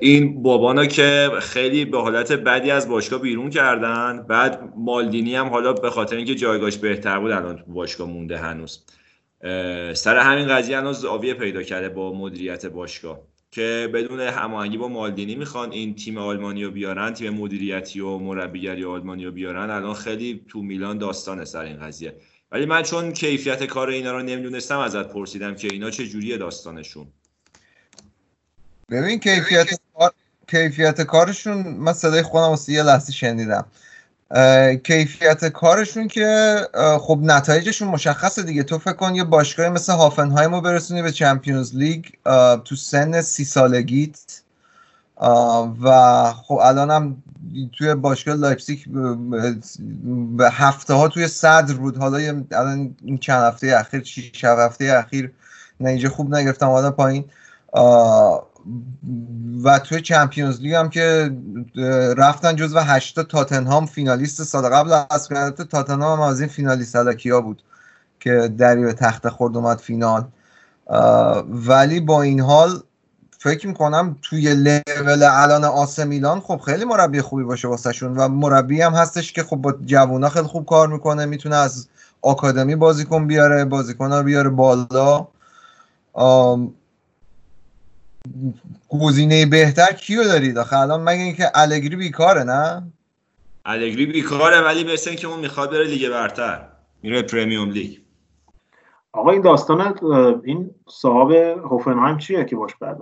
این بابانا که خیلی به حالت بدی از باشگاه بیرون کردن. بعد مالدینی هم حالا به خاطر اینکه جایگاهش بهتر بود الان تو باشگاه مونده هنوز. سر همین قضیه الان زاویه پیدا کرده با مدیریت باشگاه. که بدون هماهنگی با مالدینی می‌خوان این تیم آلمانی رو بیارن تیم مدیریتی و مربیگری آلمانی رو بیارن. الان خیلی تو میلان داستانه سر این قضیه. ولی من چون کیفیت کار اینا رو نمی‌دونستم ازت پرسیدم که اینا چه جوریه داستانشون. ببین کیفیت کار... کیفیت کارشون من صدای خودم واسه یه لحظه شنیدم. کیفیت کارشون که خب نتایجشون مشخصه دیگه. تو فکر کن یه باشگاهی مثل هافنهایم رو برسونی به چمپیونز لیگ تو سن سی سالگیت. و خب الان هم توی باشگاه لایپزیگ به هفته ها توی صدر بود. حالا الان این چند هفته اخیر شیش هفته اخیر نتیجه خوب نگرفتن اومدن پایین. و توی Champions League هم که رفتن جزو هشتا تاتنهام فینالیست سال قبل از تاتنهام هم از این فینالیست ها بود که دری به تخت خورد اومد فینال. ولی با این حال فکر می‌کنم توی لول الان آس میلان خب خیلی مربی خوبی باشه واسهشون و مربی هم هستش که خب با جوونا خیلی خوب کار می‌کنه می‌تونه از آکادمی بازیکن بیاره بازیکن ها بیاره بالا. گزینه بهتر کیو دارید آخه؟ الان مگه اینکه الگری بیکاره نه؟ الگری بیکاره ولی مثل اینکه اون می‌خواد بره لیگ برتر. میره پرمیوم لیگ. آقا این داستان این صاحب هوفنهایم چیه که باش بعد؟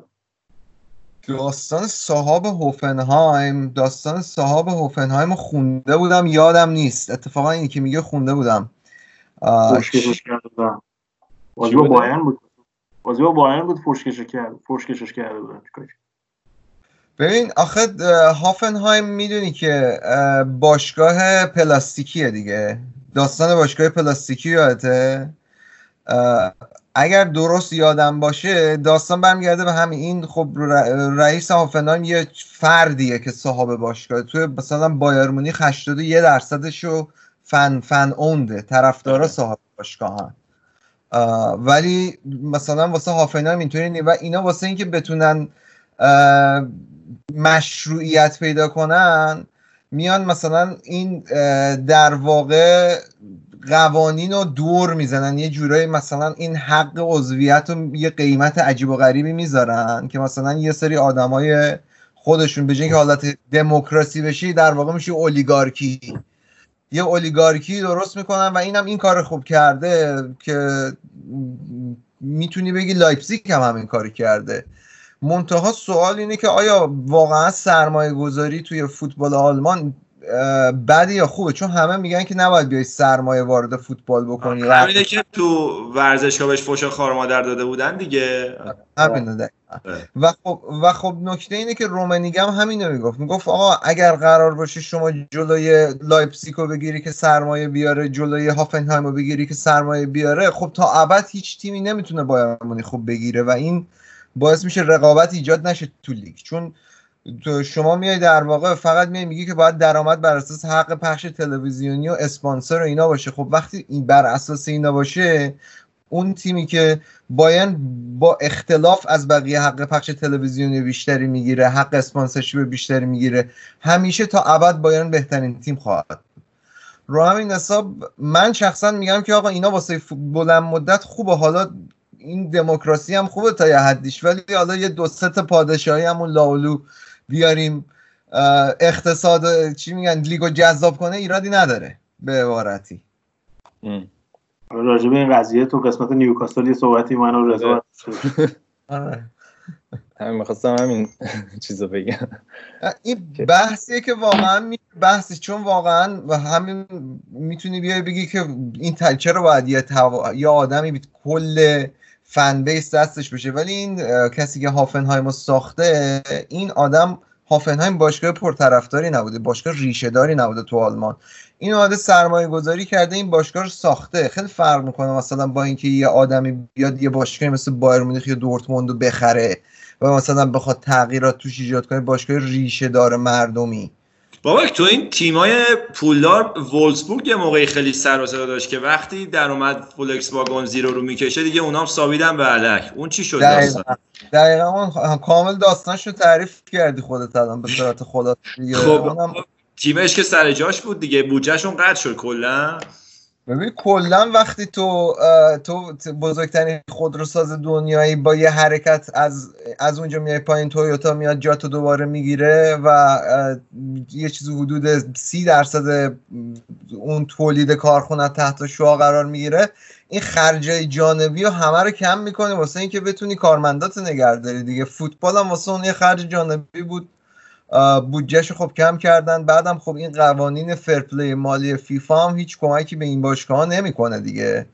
داستان صاحب هوفنهایم داستان صاحب هوفنهایم خونده بودم یادم نیست. اتفاقا اینی که میگه خونده بودم. بازی با بایرن بود. بازی با بایرن بود فوشکشش کرد فوشکشش کرده بودن ببین آخه هافنهایم می‌دونی که باشگاه پلاستیکیه دیگه. داستان باشگاه پلاستیکی یادته؟ اگر درست یادم باشه داستان برمیگرده به همین این خب رئیس هافنهایم یه فردیه که صاحب باشگاه. توی مثلا بایر مونیخ 81 درصدش رو فن فن اونده طرفدارا صاحب باشگاه ولی مثلا واسه هافنهایم اینطوری نیست. و اینا واسه اینکه بتونن مشروعیت پیدا کنن میان مثلا این در واقع قوانین رو دور می‌زنن. یه جورایی مثلا این حق عضویت رو یه قیمت عجیب و غریبی می‌ذارن که مثلا یه سری آدمای خودشون به که حالت دموکراسی بشی در واقع میشه اولیگارکی. یه اولیگارکی درست می‌کنن و اینم این کار خوب کرده که می‌تونی بگی لایپزیگ هم همین کاری کرده. منتها سوال اینه که آیا واقعا سرمایه گذاری توی فوتبال آلمان بدی یا خوبه چون همه میگن که نباید بیای سرمایه وارد فوتبال بکنی. همینه که تو ورزشگاه بهش فوش خار مادر داده بودن دیگه. همینه و خب و خب نکته اینه که رومنیگم همینو می‌گفت. می‌گفت آقا اگر قرار باشه شما جلوی لایپزیگ رو بگیری که سرمایه بیاره جلوی هافنهایم رو بگیری که سرمایه بیاره خب تا ابد هیچ تیمی نمی‌تونه بایرن خوب بگیره و این باعث میشه رقابت ایجاد نشه تو لیگ. چون تو شما میای در واقع فقط میای میگی که باید درآمد بر اساس حق پخش تلویزیونی و اسپانسر و اینا باشه. خب وقتی این بر اساس اینا باشه اون تیمی که باید با اختلاف از بقیه حق پخش تلویزیونی بیشتری می‌گیره حق اسپانسرشیپ بیشتری می‌گیره همیشه تا ابد باید بهترین تیم خواهد رو همین حساب من شخصا میگم که آقا اینا واسه بلند مدت خوبه. حالا این دموکراسی هم خوبه تا یه حدیش ولی حالا یه دو ست پادشاهی همون لاولو بیاریم اقتصاد چی میگن لیگو جذاب کنه ایرادی نداره به عبارتی. راجع به این قضیه تو قسمت نیوکاسل یه صحبتی من و رضا آره. همین می‌خواستم همین چیزو بگم. این بحثیه که واقعا بحثی چون واقعا و همین می‌تونی بیای بگی که این چرا باید یه, یه آدمی کل فن بیس دستش بشه. ولی این کسی که هافنهایم رو ساخته این آدم هافنهایم باشگاه پرطرفداری نبوده باشگاه ریشه داری نبوده تو آلمان. این آده سرمایه گذاری کرده این باشگاه رو ساخته. خیلی فرق می‌کنه مثلا با اینکه یه آدمی بیاد یه باشگاه مثل بایر مونیخ یا دورتموند رو بخره و مثلا بخواد تغییرات توش ایجاد کنه باشگاه ریشه دار مردمی. بابا تو این تیمای پولدار وولسبورگ یه موقعی خیلی سر و صدا داشت که وقتی در اومد فولکس واگن زیرو رو می‌کشه دیگه اونام سابیدن به علک. اون چی شد؟ دقیقا, دقیقا اون کامل داستانش رو تعریف کردی خودت الان به صورت خدا خب تیمش که سر جاش بود دیگه بودجهشون قطع شد کلا. ببین کلا وقتی تو تو بزرگترین خودروساز دنیایی با یه حرکت از از اونجا میای پایین تویوتا میاد جاتو دوباره می‌گیره و یه چیز حدود سی درصد اون تولید کارخونه تحت شعا قرار می‌گیره این خرجای جانبی رو همه رو کم می‌کنه. واسه اینکه بتونی کارمندات نگه داری دیگه. فوتبال هم واسه اون یه خرج جانبی بود. بودجهش خب کم کردن. بعدم خب این قوانین فرپلی مالی فیفا هم هیچ کمکی به این باشگاه ها نمی‌کنه دیگه.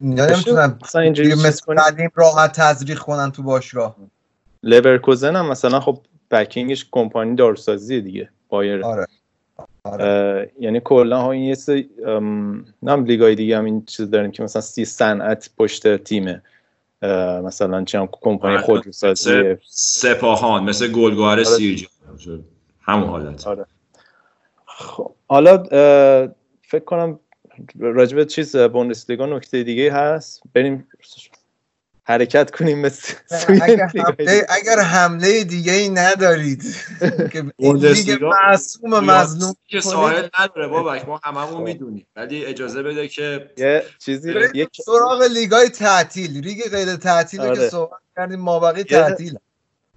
اینا نمی‌تونن مثل قدیم راحت تزریق کنن تو باشگاه. لورکوزن هم مثلا خب بکینگش کمپانی داروسازی دیگه بایر. آره. آره. یعنی کلا ها این یه سری نام لیگای دیگه هم این چیز داریم که مثلا سی صنعت پشت تیمه. مثلا چه کمپانی آره. خودروسازی سپاهان مثل گلگوهر سیرجان همون حالت. آره. خب حالا فکر کنم راجب چیز بوندسلیگا نکته دیگه هست. بریم حرکت کنیم مثل سوی اگر حمله, اگر حمله دیگه ای ندارید که بوندسلیگا معصوم مظلوم که. ساحل نداره بابک ما هممون می‌دونیم. ولی اجازه بده که یه چیزی سراغ لیگای تعطیل. لیگ غیر تعطیل که آره. صحبت کردیم مابقی تعطیل.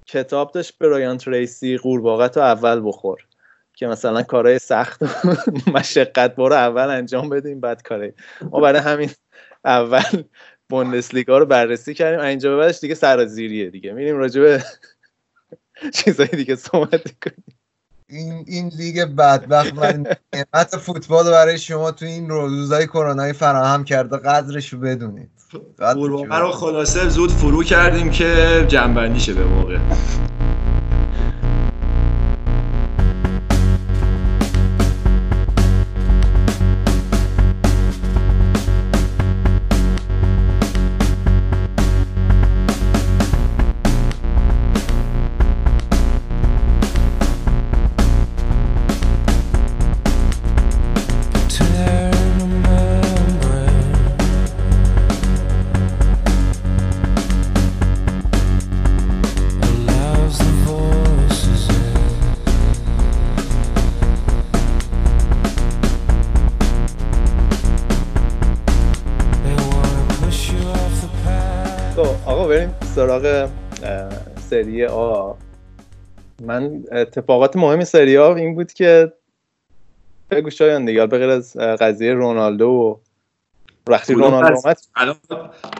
کتاب داشت برایان تریسی قورباغه تو اول بخور که مثلا کارهای سخت و مشقت برو اول انجام بدیم بعد کاره ما برای همین اول بوندسلیگا رو بررسی کردیم. اینجا به بعدش دیگه سرازیریه دیگه. میریم راجع به چیزای دیگه صحبت کنیم. این این لیگ بدبخت و نعمت فوتبال رو برای شما تو این روزهای کرونایی فراهم کرده قدرش رو بدونید. قدرش قورباغه رو خلاصه زود فرو کردیم که جنبندی شه به موقع. سری آ. من اتفاقات مهم سری آ این بود که بگو شایان دیگه به غیر از قضیه رونالدو و وقتی رونالدو؟ اومد. الان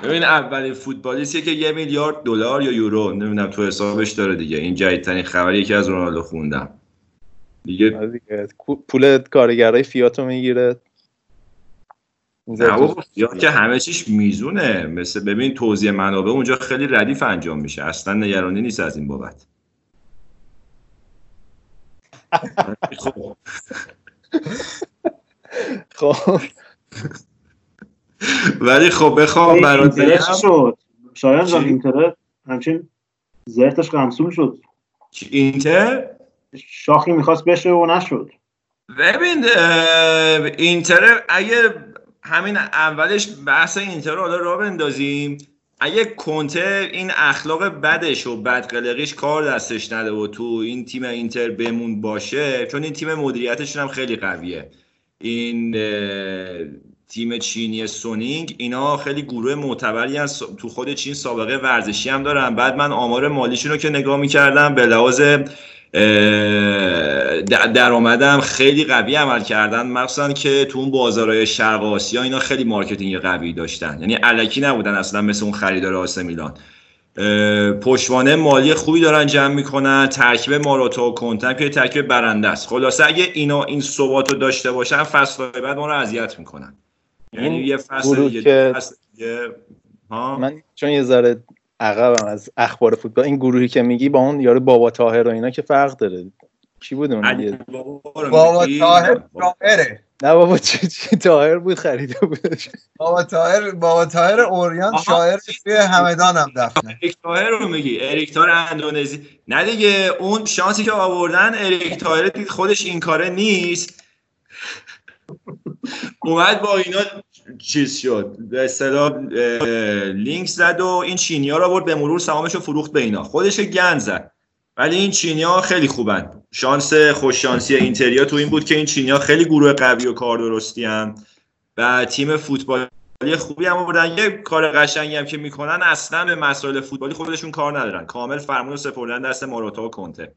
ببین اولین فوتبالیستی که یه میلیارد دلار یا یورو نمی‌دونم تو حسابش داره دیگه. این جدیدترین خبری که از رونالدو خوندم. دیگه آره دیگه، پول کارگرای فیاتو می‌گیره. نه یا که همه چیش میزونه. مثل ببین توزیع منابع اونجا خیلی ردیف انجام میشه. اصلا نگرانی نیست از این بابت. خب. خب. ولی خب بخوام برات شد. چی؟ اینترنت همچین زرتش قمصون شد. اینتر؟ شاخی می‌خواست بشه و نشد. ببین اینتر اگه همین اولش بحث اینتر رو حالا راه بندازیم. اگه کنته این اخلاق بدش و بدقلقیش کار دستش نده و تو این تیم اینتر بمون باشه چون این تیم مدیریتشون هم خیلی قویه. این تیم چینی سونینگ اینا خیلی گروه معتبری هست تو خود چین سابقه ورزشی هم دارن. بعد من آمار مالیشون رو که نگاه می‌کردم به لحاظ اه، د- درآمدم خیلی قوی عمل کردن مخصوصا که تو اون بازارهای شرق آسیا اینا خیلی marketing قوی داشتن. یعنی الکی نبودن اصلا مثل اون خریدار آس میلان. اه، پشتوانه مالی خوبی دارن جمع می‌کنن ترکیب ماروتا و کونته‌ن که ترکیب برنده است. خلاصه اگه اینا این ثبات رو داشته باشن فصل بعد ما رو اذیت می‌کنن. یعنی یه فصل دیگه فصل دیگه ها؟ من چون یه ذره عقبم از اخبار فوتبال. این گروهی که میگی با اون یارو بابا طاهر و اینا که فرق داره. کی بود اون؟ بابا؟ طاهر شاعره نه بابا چی چی طاهر بود؟ خریده بودش. بابا طاهر بابا طاهر اوریان. شاعر توی همدان هم دفنه اریک تاهر رو میگی. اریک تاهر اندونزی. نه دیگه اون شانسی که آوردن اریک تاهر دید خودش این کاره نیست. اومد با اینا چیز شد. به اصطلاح لینک زد و این چینی ها رو برد به مرور سهامش رو فروخت به اینا. خودش گند زد. ولی این چینی ها خیلی خوبن. شانس خوش شانسی اینتریا تو این بود که این چینی ها خیلی گروه قوی و کار درستی هم. و تیم فوتبال خوبی هم آوردن. یه کار قشنگی هم که می‌کنن اصلا به مسائل فوتبالی خودشون کار ندارن. کامل فرمون سپردن دست ماراتا و کنته.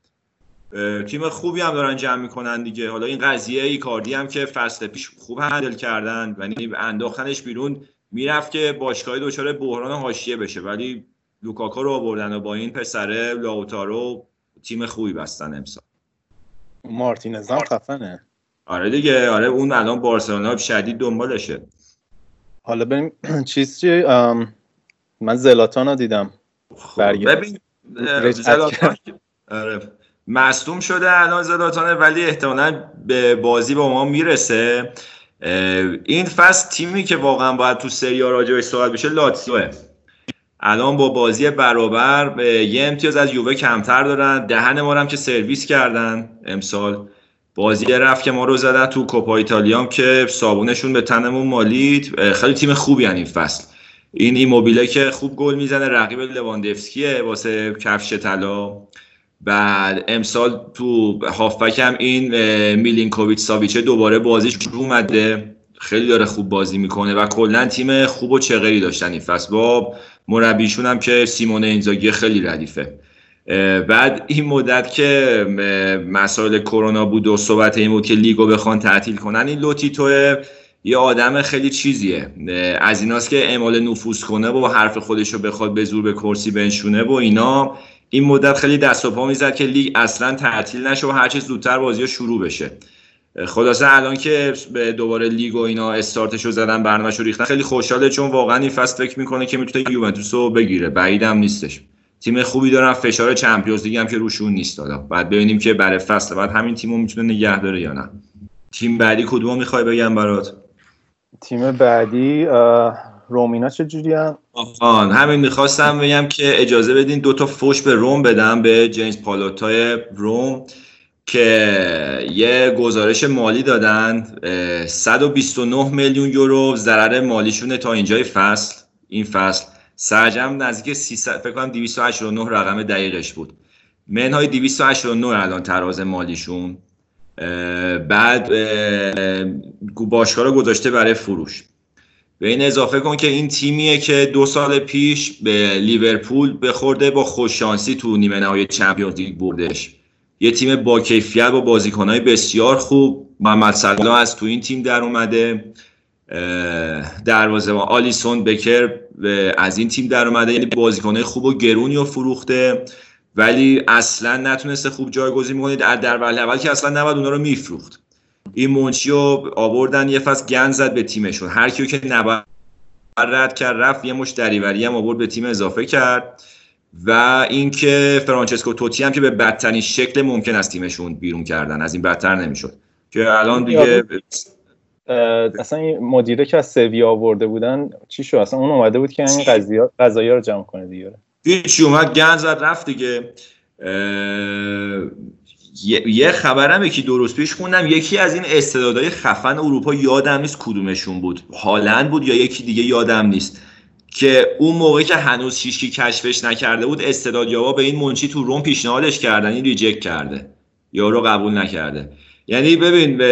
تیم خوبی هم دارن جمع می‌کنن دیگه. حالا این قضیه ایکاردی هم که فصل پیش خوب هندل کردن یعنی انداختنش بیرون می‌رفت که باشگاهی دچار بحران حاشیه بشه. ولی لوکاکو رو آوردن و با این پسره لاوتارو تیم خوبی بستن امسال. مارتینز هم خفنه. آره دیگه. آره اون الان بارسلونا شدید دنبالشه. حالا بریم. چیز چی؟ من زلاتان رو دیدم. خب، برگرد. ببین زلاتان آره. مصدوم شده الان زلاتانه ولی احتمالا به بازی با ما می‌رسه. این فصل تیمی که واقعا باید تو سری راجعش صحبت بشه لاتسیوه الان با بازی برابر یه امتیاز از یووه کمتر دارن. دهن ما هم که سرویس کردن امسال. بازی رفت که ما رو زدن تو کوپا ایتالیام که صابونشون به تنمون مالید. خیلی تیم خوبی این فصل. این ایموبیله که خوب گل می‌زنه رقیب لواندفسکیه واسه کفش طلا. بعد امسال تو هافبک هم این میلینکوویچ ساویچه دوباره بازیش رو اومده. خیلی داره خوب بازی می‌کنه و کلا تیم خوب و چغری داشتن این فصل. با مربیشون هم که سیمون اینزاگی خیلی ردیفه. بعد این مدت که مسائل کرونا بود و صحبت این بود که لیگو بخوان تعطیل کنن این لوتیتو یه آدم خیلی چیزیه. از ایناست که اعمال نفوذ کنه و حرف خودش رو بخواد به زور به کرسی بنشونه و اینا. این مدت خیلی دست و پا می‌زد که لیگ اصلا تعطیل نشه و هرچی زودتر بازی شروع بشه. خلاصه الان که به دوباره لیگ و اینا استارتشو زدن برنامه‌شو ریختن خیلی خوشحاله چون واقعا این فصل فکر می‌کنه که می‌تونه یوونتوس رو بگیره. بعیدم نیستش. تیم خوبی دارن فشار چمپیونز لیگ هم که روشون نیست دادا بعد ببینیم که برای فصل بعد همین تیمو می‌تونه نگه داره یا نه. تیم بعدی کدوم می‌خوای بگم برات؟ تیم بعدی رومینا چه جوری هم؟ همین می‌خواستم بگم که اجازه بدین دو تا فوش به روم بدم به جیمز پالوتای روم که یه گزارش مالی دادن 129 میلیون یورو ضرر مالیشونه تا اینجای فصل. این فصل سرجم نزدیک 300 فکر کنم 289 رقم دقیقش بود. منهای 289 الان تراز مالیشون. بعد باشگاه رو گذاشته برای فروش. به این اضافه کن که این تیمیه که دو سال پیش به لیورپول بخورده با خوششانسی تو نیمه نهایی چمپیونز لیگ بردش. یه تیم با کیفیت با بازیکنهای بسیار خوب. محمد صلاح از تو این تیم در اومده. دروازه آلیسون بکر از این تیم در اومده. یعنی بازیکنهای خوب و گرونی و فروخته. ولی اصلا نتونسته خوب جایگزین می‌کنه در در اول که اصلا نباید اونا رو میفروخت. این منچی رو آوردن یه فصل گند زد به تیمشون. هر کیو که نباید رد کرد رفت یه مش دریوری هم آورد به تیم اضافه کرد. و اینکه فرانچسکو توتی هم که به بدترین شکل ممکن از تیمشون بیرون کردن. از این بدتر نمی‌شد. که الان دیگه اصلا این مدیره که از سویا آورده بودن چی شد؟ اصلا اون اومده بود که این قضیه رو جمع کنه دیگه. هیچ اومد گند زد رفت دیگه. یه خبرم یکی درست پیش خوندم یکی از این استعدادهای خفن اروپا یادم نیست کدومشون بود. هالند بود یا یکی دیگه یادم نیست. که اون موقع که هنوز هیچکی کشفش نکرده بود استعدادیابا به این منچی تو روم پیشنهادش کردن این ریجکت کرده. یارو قبول نکرده. یعنی ببین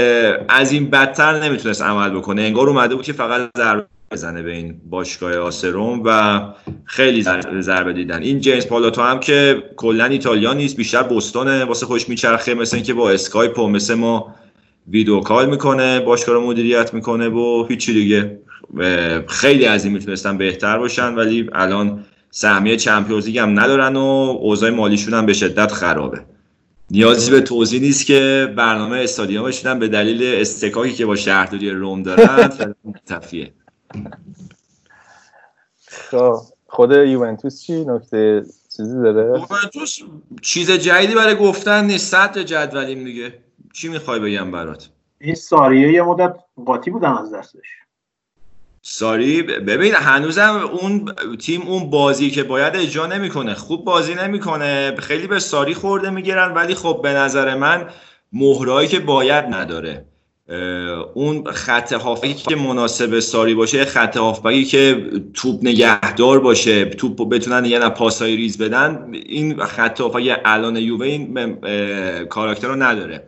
از این بدتر نمی‌تونست عمل بکنه. انگار اومده بود که فقط ضربه بزنه به این باشگاه آ اس رم و خیلی ضربه دیدن. این جیمز پالوتا هم که کلا ایتالیا نیست بیشتر بوستونه واسه خوش میچرخه مثل اینکه با اسکایپ و مثل ما video call می‌کنه باشگاه رو مدیریت می‌کنه و هیچی دیگه. خیلی از این می‌تونستن بهتر باشن ولی الان سهمیه Champions هم ندارن و اوضاع مالیشون هم به شدت خرابه. نیازی به توضیح نیست که برنامه استادیومشون هم به دلیل استکاکی که با شهرداری روم دارن تفیه خب، خود یوونتوس چی؟ نکته چیزی داره؟ یوونتوس چیز جدیدی برای گفتن نیست صدر جدولیم دیگه. چی می‌خوای بگم برات؟ این ساریه یه مدت قاطی بودن از دستش. ساری ببین هنوزم اون تیم اون بازی که باید اجرا نمی‌کنه. خوب بازی نمی‌کنه. خیلی به ساری خورده می‌گیرن ولی خب به نظر من مهرایی که باید نداره. اون خط هافبکی که مناسب ساری باشه خط هافبکی که توپ نگهدار باشه توپ بتونن یه پاسای ریز بدن این خط هافبکی الان یووه این کاراکتر رو نداره.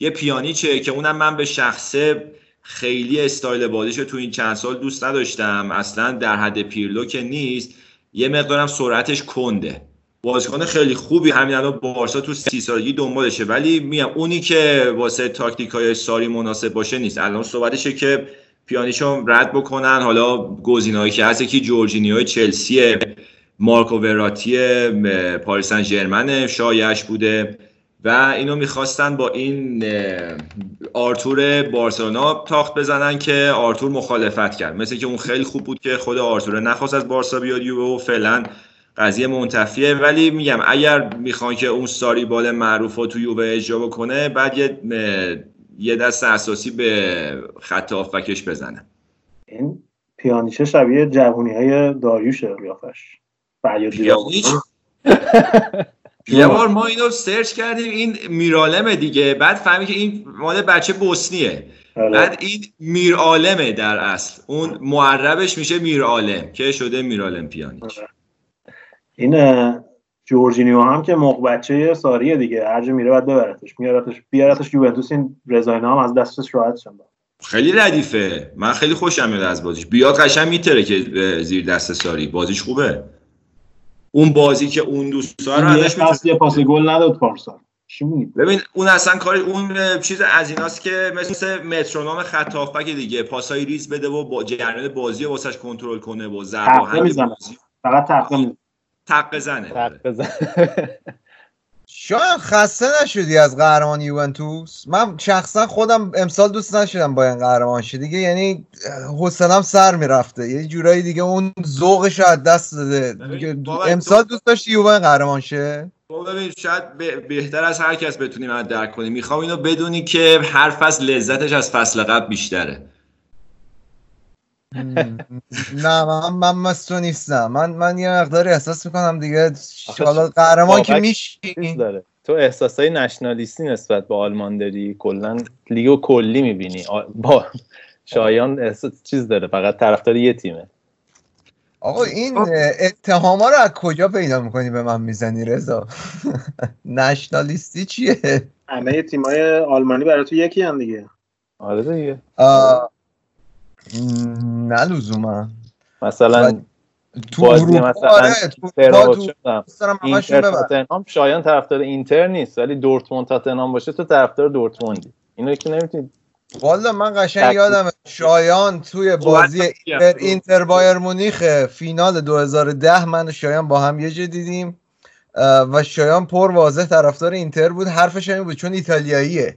یه پیانیچه که اونم من به شخصه خیلی استایل بازیش تو این چند سال دوست نداشتم. اصلا در حد پیرلو که نیست. یه مقدارم سرعتش کنده. بازیکن خیلی خوبی همین الان بارسا تو سی سالگی دنبالشه. ولی میام اونی که واسه تاکتیک های ساری مناسب باشه نیست. الان صحبتشه که پیانیشو رد بکنن. حالا گزینه‌ای که هست. یکی جورجینیو چلسی مارکو وراتی پاریس سن ژرمن شایعش بوده. و اینو می‌خواستن با این آرتور بارسلونا تاخت بزنن که آرتور مخالفت کرد. مثل که اون خیلی خوب بود که خود آرتور نخواست از بارسا بیاد و فعلا قضیه منتفیه. ولی میگم اگر می‌خوان که اون ساری بال معروف رو تو یووه اجرا بکنه بعد یه یه دست اساسی به خط آفکش بزنه. این پیانیچه شبیه جوونی های داریوش قیافش یه بار ما اینو سرچ کردیم این میرالمه دیگه. بعد فهمی که این مال بچه بوسنیه. بعد این میرعالمه در اصل. اون معربش میشه میرعالم که شده میرعالم پیانیچ این جورجینیو هم که موق بچه ساریه دیگه. هر میره باید ببرتش. میارتش بیارتش یوونتوس این رضاینا هم از دستش راحت شد خیلی ردیفه. من خیلی خوشم میاد از بازیش. بیاد قشنگ میتره که زیر دست ساری. بازیش خوبه. اون بازی که اون دوستا رو ازش پاس یه پاس گل نداد پارسال. ببین اون اصلا کاری اون چیز از ایناست که مثل مترونوم خط هافبک دیگه. پاسای ریز بده و با جریان بازی واسش کنترل کنه و ضربه فقط تقه تقه زنه. شاید خسته نشدی از قهرمان یوونتوس؟ من شخصا خودم امسال دوست نشدم با این قهرمان شه دیگه یعنی حوصلم سر می‌رفته. یه جورایی دیگه اون ذوقش از دست داده. امسال دوست داشتی یوون قهرمان شه؟ ببین شاید بهتر از هر کس بتونیم درک کنیم. می‌خوام اینو بدونی که هر فصل لذتش از فصل قبل بیشتره. نه من من مثل نیستم. من من یه مقداری احساس می‌کنم دیگه. حالا قهرمان که میشی. داره. تو احساسای نشنالیستی نسبت به آلمان داری؟ کلا لیگو کلی می‌بینی. با شایان احساس چیز داره. فقط طرفدار یه تیمه. آقا این اتهاما رو از کجا پیدا می‌کنی به من می‌زنی رضا؟ نشنالیستی چیه؟ همه تیمای آلمانی برای تو یکی هم دیگه. آره دیگه. نه لزوما. مثلا تو بازی مثلا اینتر شایان طرفدار اینتر نیست ولی دورتموند تاتنهام باشه تو طرفدار دورتموندی. اینو که نمی‌تونید والا من قشنگ یادم شایان توی بازی اینتر, اینتر بایر مونیخ فینال 2010 من و شایان با هم یه جا دیدیم و شایان پر واضح طرفدار اینتر بود. حرفش این بود چون ایتالیاییه.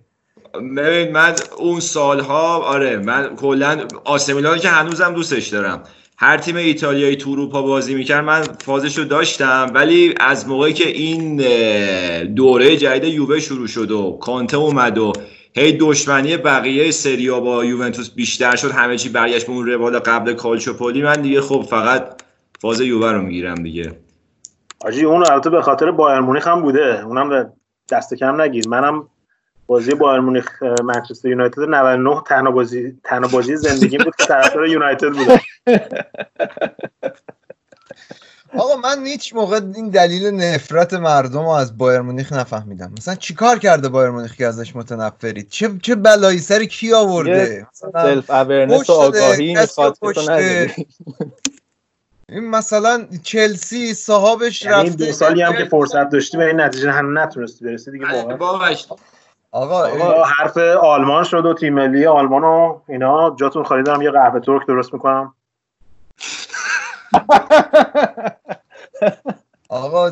ببین من اون سالها آره من کلا آسمیلان که هنوزم دوستش دارم. هر تیم ایتالیایی تو اروپا بازی می‌کرد من فازش رو داشتم. ولی از موقعی که این دوره جدید یووه شروع شد و کانته اومد و هی دشمنی بقیه سریا با یوونتوس بیشتر شد همه چی برگشت به اون روال قبل کالچوپولی من دیگه خب فقط فاز یووه رو می‌گیرم دیگه. آجی اون البته به خاطر بایر مونیخ هم بوده. اونم دست کم نگیر. منم بازی بایرن مونیخ منچستر یونایتد 99 تنها بازی تنها بازی زندگی بود که طرفدار یونایتد بود آقا من هیچ موقع این دلیل نفرت مردم رو از بایرن مونیخ نفهمیدم. مثلا چیکار کرده بایرن مونیخ که ازش متنفرید چه چه بلایی سر کی آورده؟ self awareness و آگاهی می‌خواد این مثلا چلسی صاحبش یعنی رفته دو سالی هم که فرصت داشتی به این نتیجه هم نتونستی برسی دیگه واقعا. آقا, آقا حرف آلمان شد و تیم ملی آلمان و اینا. جاتون خالی دارم یه قهوه ترک درست می‌کنم. آقا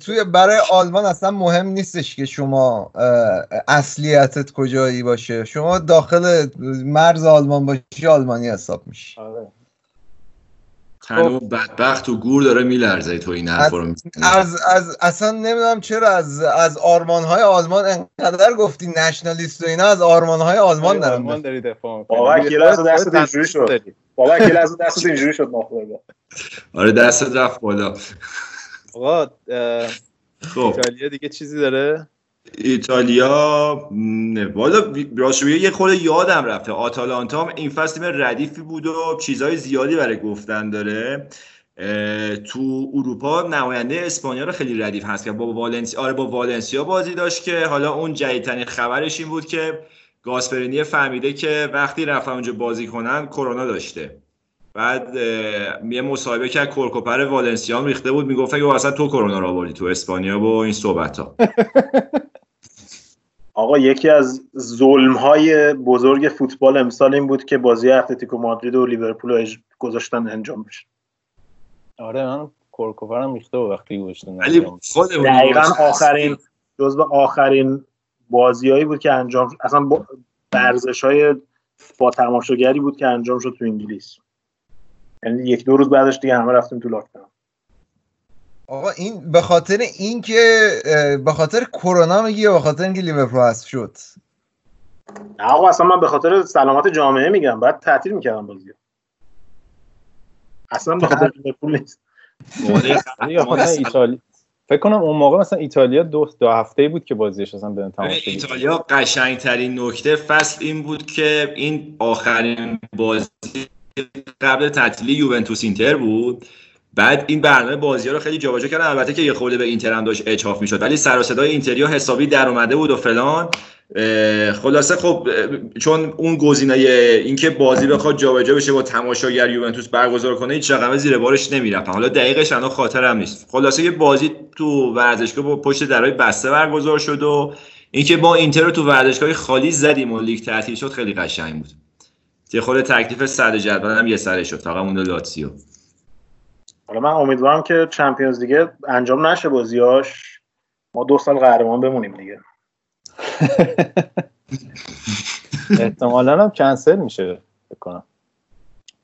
توی برای آلمان اصلا مهم نیستش که شما اصلیتت کجایی باشه. شما داخل مرز آلمان باشی آلمانی حساب میشی. آره. تنو بدبخت و گور داره میلرزه تو این حرف رو از, از اصلا نمی‌دونم چرا از از آرمان های آلمان انقدر گفتی نشنالیست و اینا از آرمان های آلمان دارن آلمان داری دفاع بابا لحظه دست اینجوری شد. بابا لحظه دست اینجوری شد آره دست رفت بالا. آقا خب. ایتالیا دیگه چیزی داره؟ ایتالیا والا راست یه خورده یادم رفته. آتالانتا هم این فصل تیم ردیفی بود و چیزهای زیادی برای گفتن داره. تو اروپا نماینده اسپانیا رو خیلی ردیف هست که با والنسیا آره با والنسیا بازی داشت که حالا اون جدیدترین خبرش این بود که گاسپرینی فهمیده که وقتی رفتن اونجا بازی کنن کرونا داشته. بعد یه مصاحبه که کورکوپر والنسیا ریخته بود. می‌گفت که اصلا تو کرونا رو آوردی تو اسپانیا با این صحبت ها آقا یکی از ظلم های بزرگ فوتبال امسال این بود که بازی اتلتیکو مادرید و لیورپول گذاشتن انجام بشه. آره من کورکوفرم ریخته و وقتی گذاشتن دقیقا آخرین جزو آخرین بازیایی بود که انجام اصلا برزش های با تماشاگری بود که انجام شد تو انگلیس. یعنی یک دو روز بعدش دیگه همه رفتیم تو لاکداون آقا این به خاطر اینکه اه، به خاطر کرونا میگی یا به خاطر اینکه لیورپول حذف شد. نه آقا اصلا من به خاطر سلامت جامعه میگم. بعد تعطیل می‌کردم بازی. اصلا به خاطر لیورپول نیست. فکر کنم اون موقع مثلا ایتالیا دو دو هفته بود که بازیش اصلا به بگیره. ایتالیا قشنگترین نکته فصل این بود که این آخرین بازی قبل تعطیلی یوونتوس اینتر بود. بعد این برنامه بازی ها رو خیلی جابجا کردن. البته که یه خورده به اینتر هم داشت اچاف می‌شد. ولی سر صدای اینتریا حسابی در اومده بود و فلان. خلاصه خب چون اون گزینه اینکه بازی بخواد جابجا بشه با تماشاگر یوونتوس برگزار کنه هیچ رقم زیر بارش نمی‌رفتن. حالا دقیقش الان خاطرم نیست. خلاصه یه بازی تو ورزشگاه با پشت درای بسته برگزار شد و اینکه با اینتر رو تو ورزشگاه خالی زدیم و لیگ تعطیل شد خیلی قشنگ بود. یه خورده تکلیف صد جدول هم یه سره شد. فقط مونده لاتسیو حالا من امیدوارم که چمپیونز دیگه انجام نشه بازیاش. ما دو سال قهرمان بمونیم دیگه. احتمالا هم کنسل میشه فکر کنم.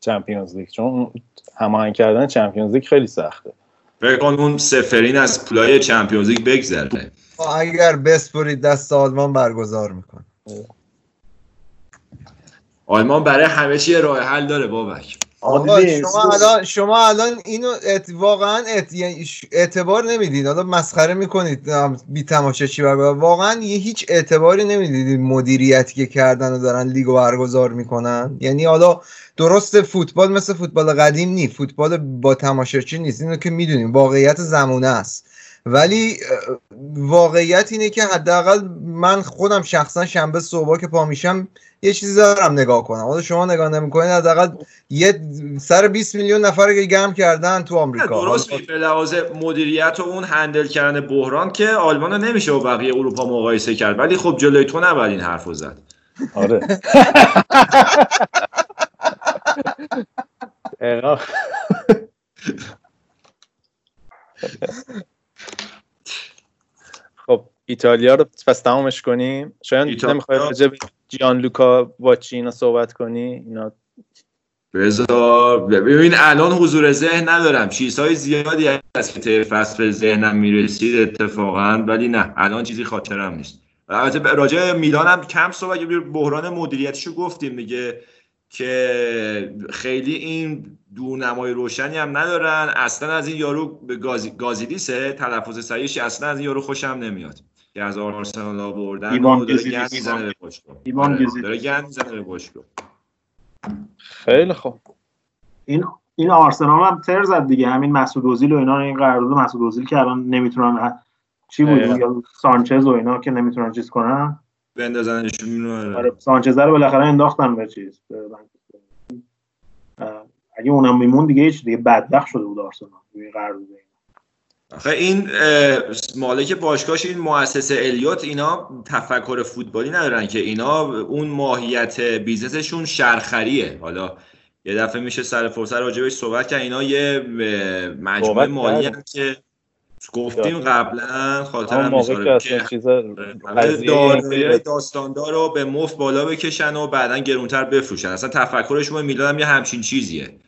Champions League. چون هماهنگ کردن Champions League خیلی سخته. فکر کن اون سفرین از پولای Champions League بگذره. اگر بسپرید دست آلمان برگزار میکن آلمان برای همه چی راه حل داره بابک. آقا؟ شما الان شما الان اینو ات... واقعا ات... یعنی اعتبار نمی‌دید. حالا مسخره می‌کنید بی تماشاچی برگزار واقعا یه هیچ اعتباری نمی‌دید مدیریتی که کردن و دارن لیگو برگزار می‌کنن. یعنی حالا درست فوتبال مثل فوتبال قدیم نی فوتبال با تماشاچی نیست. اینو که می‌دونیم. واقعیت زمونه است. ولی واقعیت اینه که حداقل من خودم شخصا شنبه صبح که پا میشم یه چیزی دارم نگاه کنم. حالا شما نگاه نمی‌کنید حداقل یه سر 20 میلیون نفر که گرم کردن تو آمریکا. درست به لحاظ مدیریت و اون هندل کردن بحران که آلمان رو نمیشه با بقیه اروپا مقایسه کرد. ولی خب جلوی تو نباید این حرف رو زد. آره. ایتالیا رو پس تمامش کنیم؟ شاید ایتالیا- نمی‌خوای راجع به جیان لوکا واچی اینا صحبت کنی؟ اینا بذار ببین الان حضور ذهن ندارم. چیزهای زیادی هست که طی فصل به ذهنم می‌رسید اتفاقا ولی نه الان چیزی خاطرم نیست. البته راجع میلان هم کم صحبت بحران مدیریتیشو گفتیم میگه که خیلی این دورنمای روشنی هم ندارن. اصلا از این یارو به گازی گازیدیسه تلفظ صحیحش اصلا از این یارو خوشم نمیاد. که از آرسنال آوردن ایوان داره. گند می‌زنه به باشگاه. ایوان آره،. داره گند می‌زنه به باشگاه. خیلی خوب. این این آرسنال هم تر زد دیگه. همین مسعود اوزیل و اینا این قرارداد مسعود اوزیل که الان نمی‌تونن چی بود. یا سانچز و اینا که نمی‌تونن چیز کنن. بندازنشون آره. سانچز رو بالاخره انداختن به چیز. اگه اونم میمون دیگه هیچ دیگه بدبخت شده بود آرسنال. روی قرارداد. آخه این مالک باشگاهش این مؤسسه الیوت اینا تفکر فوتبالی ندارن که اینا اون ماهیت بیزنسشون شرخریه. حالا یه دفعه میشه سر فرصت راجبش صحبت کرد. اینا یه مجموعه مالی که گفتیم قبلا خاطرم که می‌ذاره که دارایی داستاندار رو به مفت بالا بکشن و بعدا گرونتر بفروشن. اصلا تفکرشون میلان هم یه همچین چیزیه.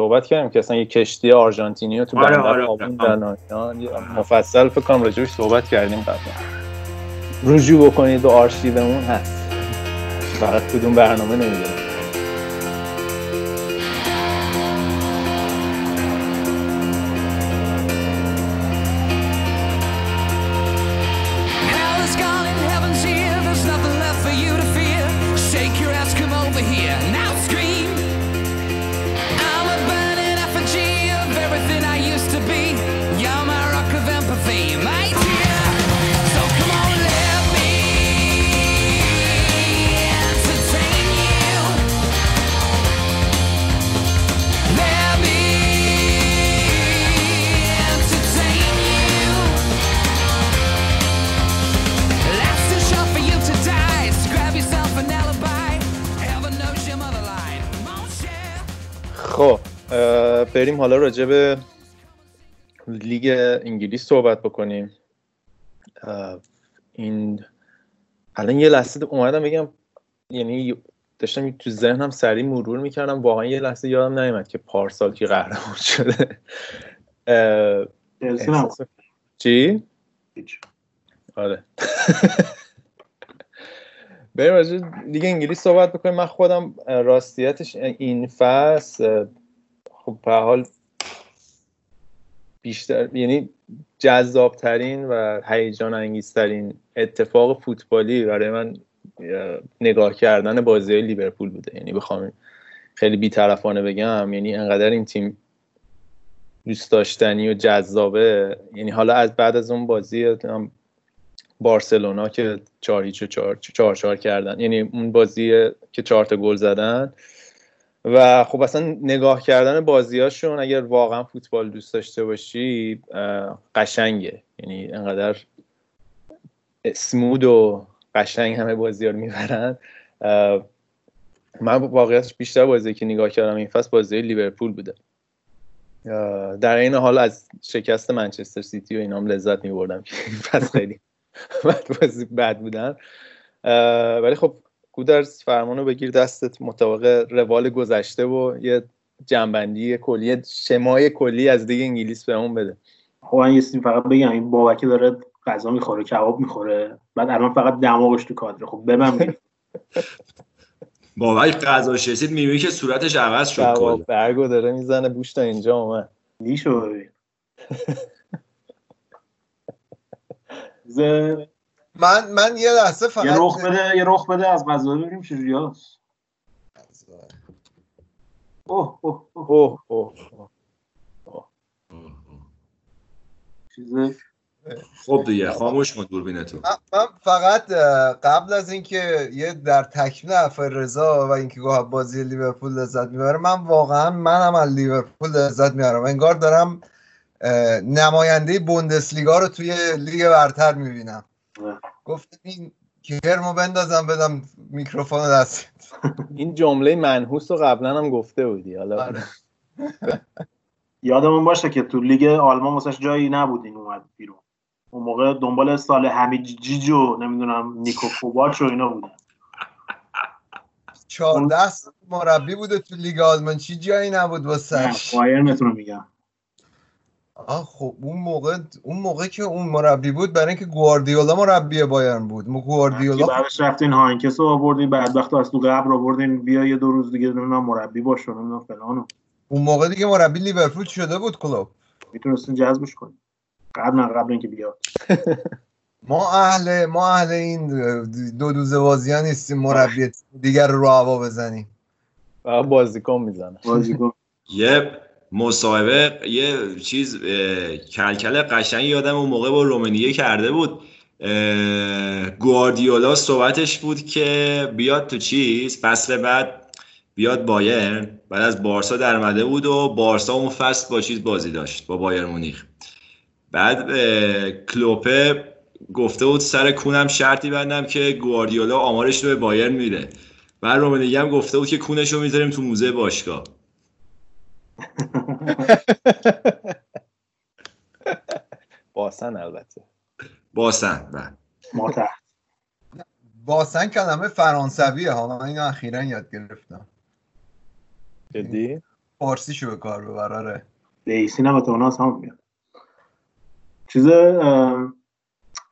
صحبت کردیم که اصلا یه کشتی آرژانتینی رو تو آره، بندر آره، و اینا. یه مفصل فکر کنم راجبش صحبت کردیم قبلا. رجوع بکنید به آرشیومون هست. فقط کدوم برنامه نمی‌دونم. خب بریم حالا راجع به لیگ انگلیس صحبت بکنیم. این الان یه لحظه اومدم بگم یعنی داشتم تو ذهنم سریع مرور می‌کردم. واقعا یه لحظه یادم نیومد که پارسال که قهرمان شده. چی؟ آره. بریم راجع لیگ انگلیس صحبت بکنیم. من خودم راستیتش این فصل خب به حال بیشتر یعنی جذابترین و هیجان انگیزترین اتفاق فوتبالی برای من اه، نگاه کردن بازی لیورپول بوده. یعنی بخوام خیلی بیطرفانه بگم یعنی انقدر این تیم دوست داشتنی و جذابه. یعنی حالا از بعد از اون بازی بارسلونا که چهار هیچ چهار چهار, کردن. یعنی اون بازی که چهار تا گل زدن. و خب اصلا نگاه کردن بازیاشون اگر واقعا فوتبال دوست داشته باشی قشنگه. یعنی انقدر سمود و قشنگ همه بازی ها می‌برن. من واقعیتش بیشتر بازی که نگاه کردم این فصل بازی لیورپول بوده. در این حال از شکست منچستر سیتی و اینام لذت میبردم که این فصل خیلی بد بازی بد بودن. ولی خب گودرز فرمانو بگیر دستت مطابق روال گذشته و یه جنبندی کلی شمای کلی از دیگه انگلیس بهمون بده. خب من یه فقط بگم این بابکی داره غذا می‌خوره کباب می‌خوره بعد الان فقط دماغش تو کادره. خب ببن بابک غذا رسید می‌بینی که صورتش عوض شد کلا. جواب برگو داره می‌زنه بوش تا اینجا اومد. نیشو ز- من من یه لحظه فقط یه رخ بده یه رخ بده از غذا ببینیم چجوری هست اوه اوه اوه. اوه اوه اوه. چیز خب دیگه خاموش کن دوربینتو من من فقط قبل از اینکه یه در تکمیل حرف رضا و اینکه گفت بازی لیورپول لذت می‌بره من واقعا منم از لیورپول لذت می‌برم. انگار دارم نماینده بوندسلیگا رو توی لیگ برتر می‌بینم. گفت این کرمو بندازم بدم میکروفون دست. این جمله منحوس رو قبلا هم گفته بودی حالا. آره. یادمون باشه که تو لیگ آلمان واسش جایی نبود این اومد بیرون. اون موقع دنبال صالح‌حمیدجیچ و نمی‌دونم نیکو کواچ و اینا بودن. 14 سال مربی بوده تو لیگ آلمان. چی جایی نبود نه، واسش بایرنتون رو میگم. آه خب اون موقع اون موقع که اون مربی بود برای اینکه گواردیولا مربی بایرن بود. مو گواردیولا بعدش رفتین هاینکس رو آوردین بدبخت رو از تو قبر آوردین بیا یه دو روز دیگه نمی‌دونم مربی باش و نمی‌دونم فلان اون موقع دیگه مربی لیورپول شده بود کلوب. می‌تونستین جذبش کنین. قبل نه قبل اینکه بیاد. ما اهل ما اهل این دو دوزه بازی ها نیستیم مربی دیگر رو رو هوا بزنیم. فقط بازیکن می‌زنه. بازیکن. یه مصاحبه یه چیز کلکل قشنگی یادم اون موقع با رومانیه کرده بود. گواردیولا صحبتش بود که بیاد تو چیز فصل بعد بیاد بایرن. بعد از بارسا در اومده بود و بارسا اون فصل با چیز بازی داشت با بایر مونیخ. بعد کلوپه گفته بود سر کونم شرطی بندم که گواردیولا آمارش رو به بایرن میره بعد رومانیه هم گفته بود که کونش رو می‌ذاریم تو موزه باشگاه. باسن البته. باسن بله. ما تحت باسن کلمه فرانسویه. ها من اینو اخیرا یاد گرفتم. جدی؟ فارسی شو به کار ببراره لیسین هم اتمانا از هم میاد. چیز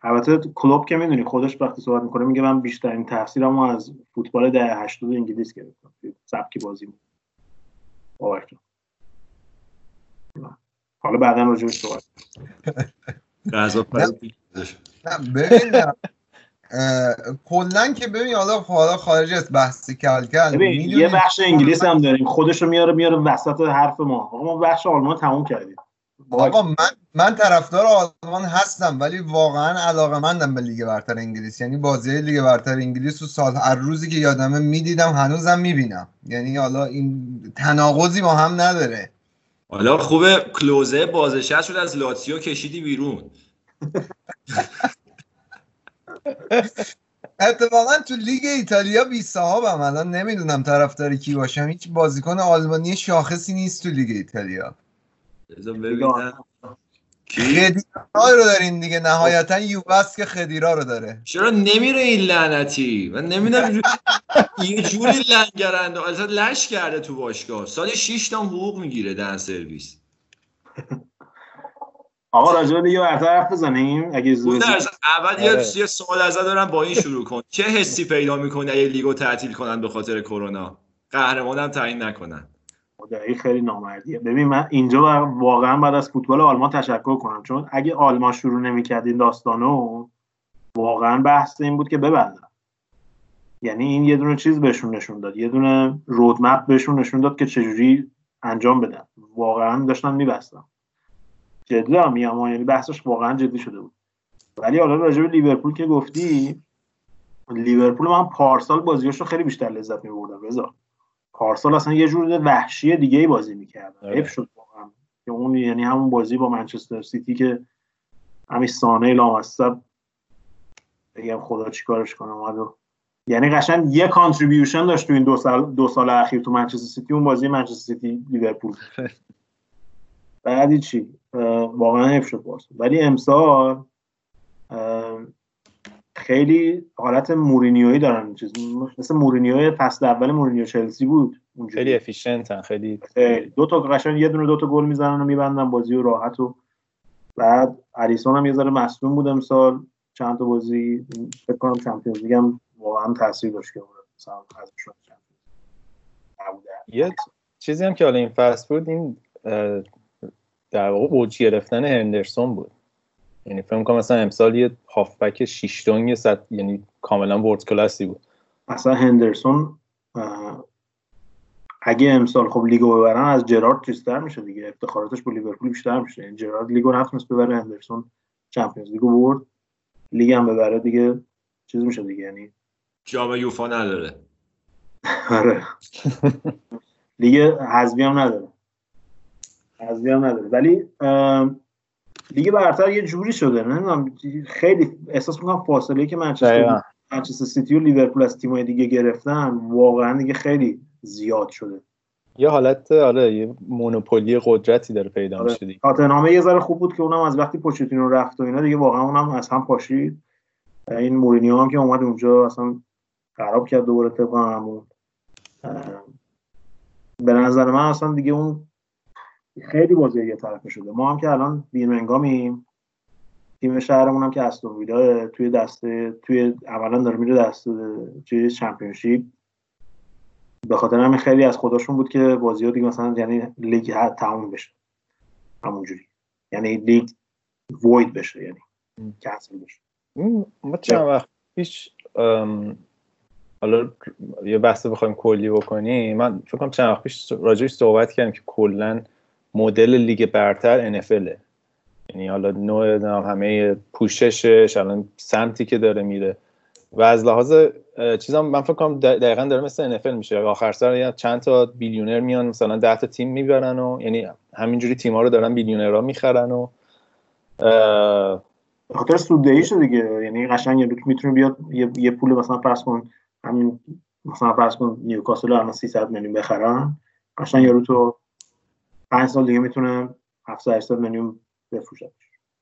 البته کلوب که می‌دونی خودش وقتی صحبت می‌کنه میگه من بیشترین تاثیرمو از فوتبال دهه 80 انگلیس گرفتم. توی سبک بازی باور کن. حالا بعدا راجعش صحبت غذا پرید. نه. ببین کلا که ببین حالا حالا خارج از بحث کلکل یه بخش انگلیس هم داریم. خودش رو میاره میاره وسط حرف ما. آقا ما بخش آلمان تموم کردیم. آقا من من طرفدار آلمان هستم ولی واقعا علاقه مندم به لیگ برتر انگلیس. یعنی بازی لیگ برتر انگلیس رو سال هر روزی که یادمه می‌دیدم هنوزم می‌بینم. یعنی حالا این تناقضی با هم نداره. حالا خوبه کلوزه بازنشست شد از لاتسیو کشیدی بیرون. اتفاقا تو لیگ ایتالیا بی صاحبم الان نمی‌دونم طرفدار کی باشم هیچ بازیکن آلمانی شاخصی نیست تو لیگ ایتالیا. خدیرا رو دارین دیگه نهایتا یووس که خدیرا رو داره. چرا نمیره این لعنتی؟ من نمی‌دونم یه جوری لنگرنده اصلا لش کرده تو باشگاه. سال 6 تا حقوق می‌گیره دن سرویس. آقا راجع به لیگ برتر حرف بزنیم؟ اگه زود اول یه آره. یه سوال ازت دارم با این شروع کن. چه حسی پیدا می‌کنه اگه لیگو تعطیل کنن به خاطر کرونا؟ قهرمانم تعیین نکنن. خدایی خیلی نامردیه. ببین من اینجا واقعا بعد از فوتبال آلمان تشکر کنم. چون اگه آلمان شروع نمی‌کرد این داستانو واقعا بحث این بود که ببندن یعنی این یه دونه چیز بهشون نشون داد. یه دونه رودمپ بهشون نشون داد که چجوری انجام بدن. واقعا داشتن میبستن جدی دارم میگم یعنی بحثش واقعا جدی شده بود. ولی حالا راجع به لیورپول که گفتی لیورپول من پارسال بازیاشو خیلی بیشتر لذت می‌بردم رضا. پارسال اصلا یه جور وحشی دیگه ای بازی می‌کردن آره. حیف شد واقعا. که اون یعنی همون بازی با منچستر سیتی که همین سانه لامصب بگم خدا چیکارش کنم اومد یعنی قشنگ یه contribution داشت تو این دو سال دو سال اخیر تو منچستر سیتی اون بازی منچستر سیتی لیورپول. بعدی چی؟ واقعا حیف شد پارسال ولی امسال خیلی حالت مورینیویی دارن چیز مثل مورینیوی فصل اول مورینیو چلسی بود اونجوری. خیلی efficient ن خیلی. دو تا قشنگ یه دونه دو تا گل می‌زنن و میبندن بازی و راحت و بعد الیسون هم یه ذره مصدوم بود امسال چند تا بازی فکر کنم Champions League هم واقعا تاثیر داشت که مثلا حذفشون از Champions League نبوده. یه چیزی هم که حالا این فصل بود این در واقع اوج گرفتن هندرسون بود یعنی فکر کنم مثلا امسال یه هافبک شیش‌دونگ صد یعنی کاملا world class ی بود. اصلا هندرسون اگه امسال خب لیگو ببرن از جرارد چیزتر میشه دیگه. افتخاراتش با لیورپول بیشتر میشه. یعنی جرارد لیگو نتونست ببره هندرسون Champions League و برد. لیگ هم ببره دیگه چیز میشه دیگه. یعنی جام یوفا نداره. آره. لیگ حذفی هم نداره. حذفی هم نداره. ولی لیگ برتر یه جوری شده نمی‌دونم خیلی احساس می‌کنم فاصله که منچستر. منچستر سیتی و لیورپول از تیم‌های دیگه گرفتن واقعا دیگه خیلی زیاد شده. یه حالت آره یه مونوپولی قدرتی داره پیدا آره. میشه دیگه. تاتنهام یه ذره خوب بود که اونم از وقتی پوچتینو رفت و اینا دیگه واقعا اونم از هم پاشید. این مورینیو هم که اومد اونجا اصلا خراب کرد دوباره طبق همون به نظر من اصلا دیگه اون خیلی بازی یه طرفه شده. ما هم که الان بیرمنگامیم. تیم شهرمون هم که استون ویلا توی دسته توی اولا داره میره دسته چیز چمپیونشیپ. به خاطر همین خیلی از خودشون بود که بازی ها دیگه مثلا یعنی لیگ ها- تموم بشه. همونجوری. یعنی لیگ وید بشه یعنی کنسل بشه. ما چند وقت پیش حالا یه بحث بخوایم کلی بکنیم. من فکر کنم چند وقت پیش راجعش صحبت کردیم که کلا مدل لیگ برتر NFL یعنی حالا نوع همه پوششش الان سمتی که داره میره. و از لحاظ اه، چیزام من فکر کنم دق- دقیقا داره مثل NFL میشه. آخر سر چند تا بیلیونر میان مثلا 10 تا تیم می‌برن و یعنی همینجوری تیم‌ها رو دارن بیلیونرها می‌خرن و خاطر سوددهیشه دیگه. یعنی قشنگ یه می‌تونه بیاد یه, پول مثلا فرض کن همین مثلا فرض کن نیوکاسل الان 300 میلیون بخرن. قشنگ یارو تو 5 سال دیگه می‌تونه 700 800 میلیون بفروشه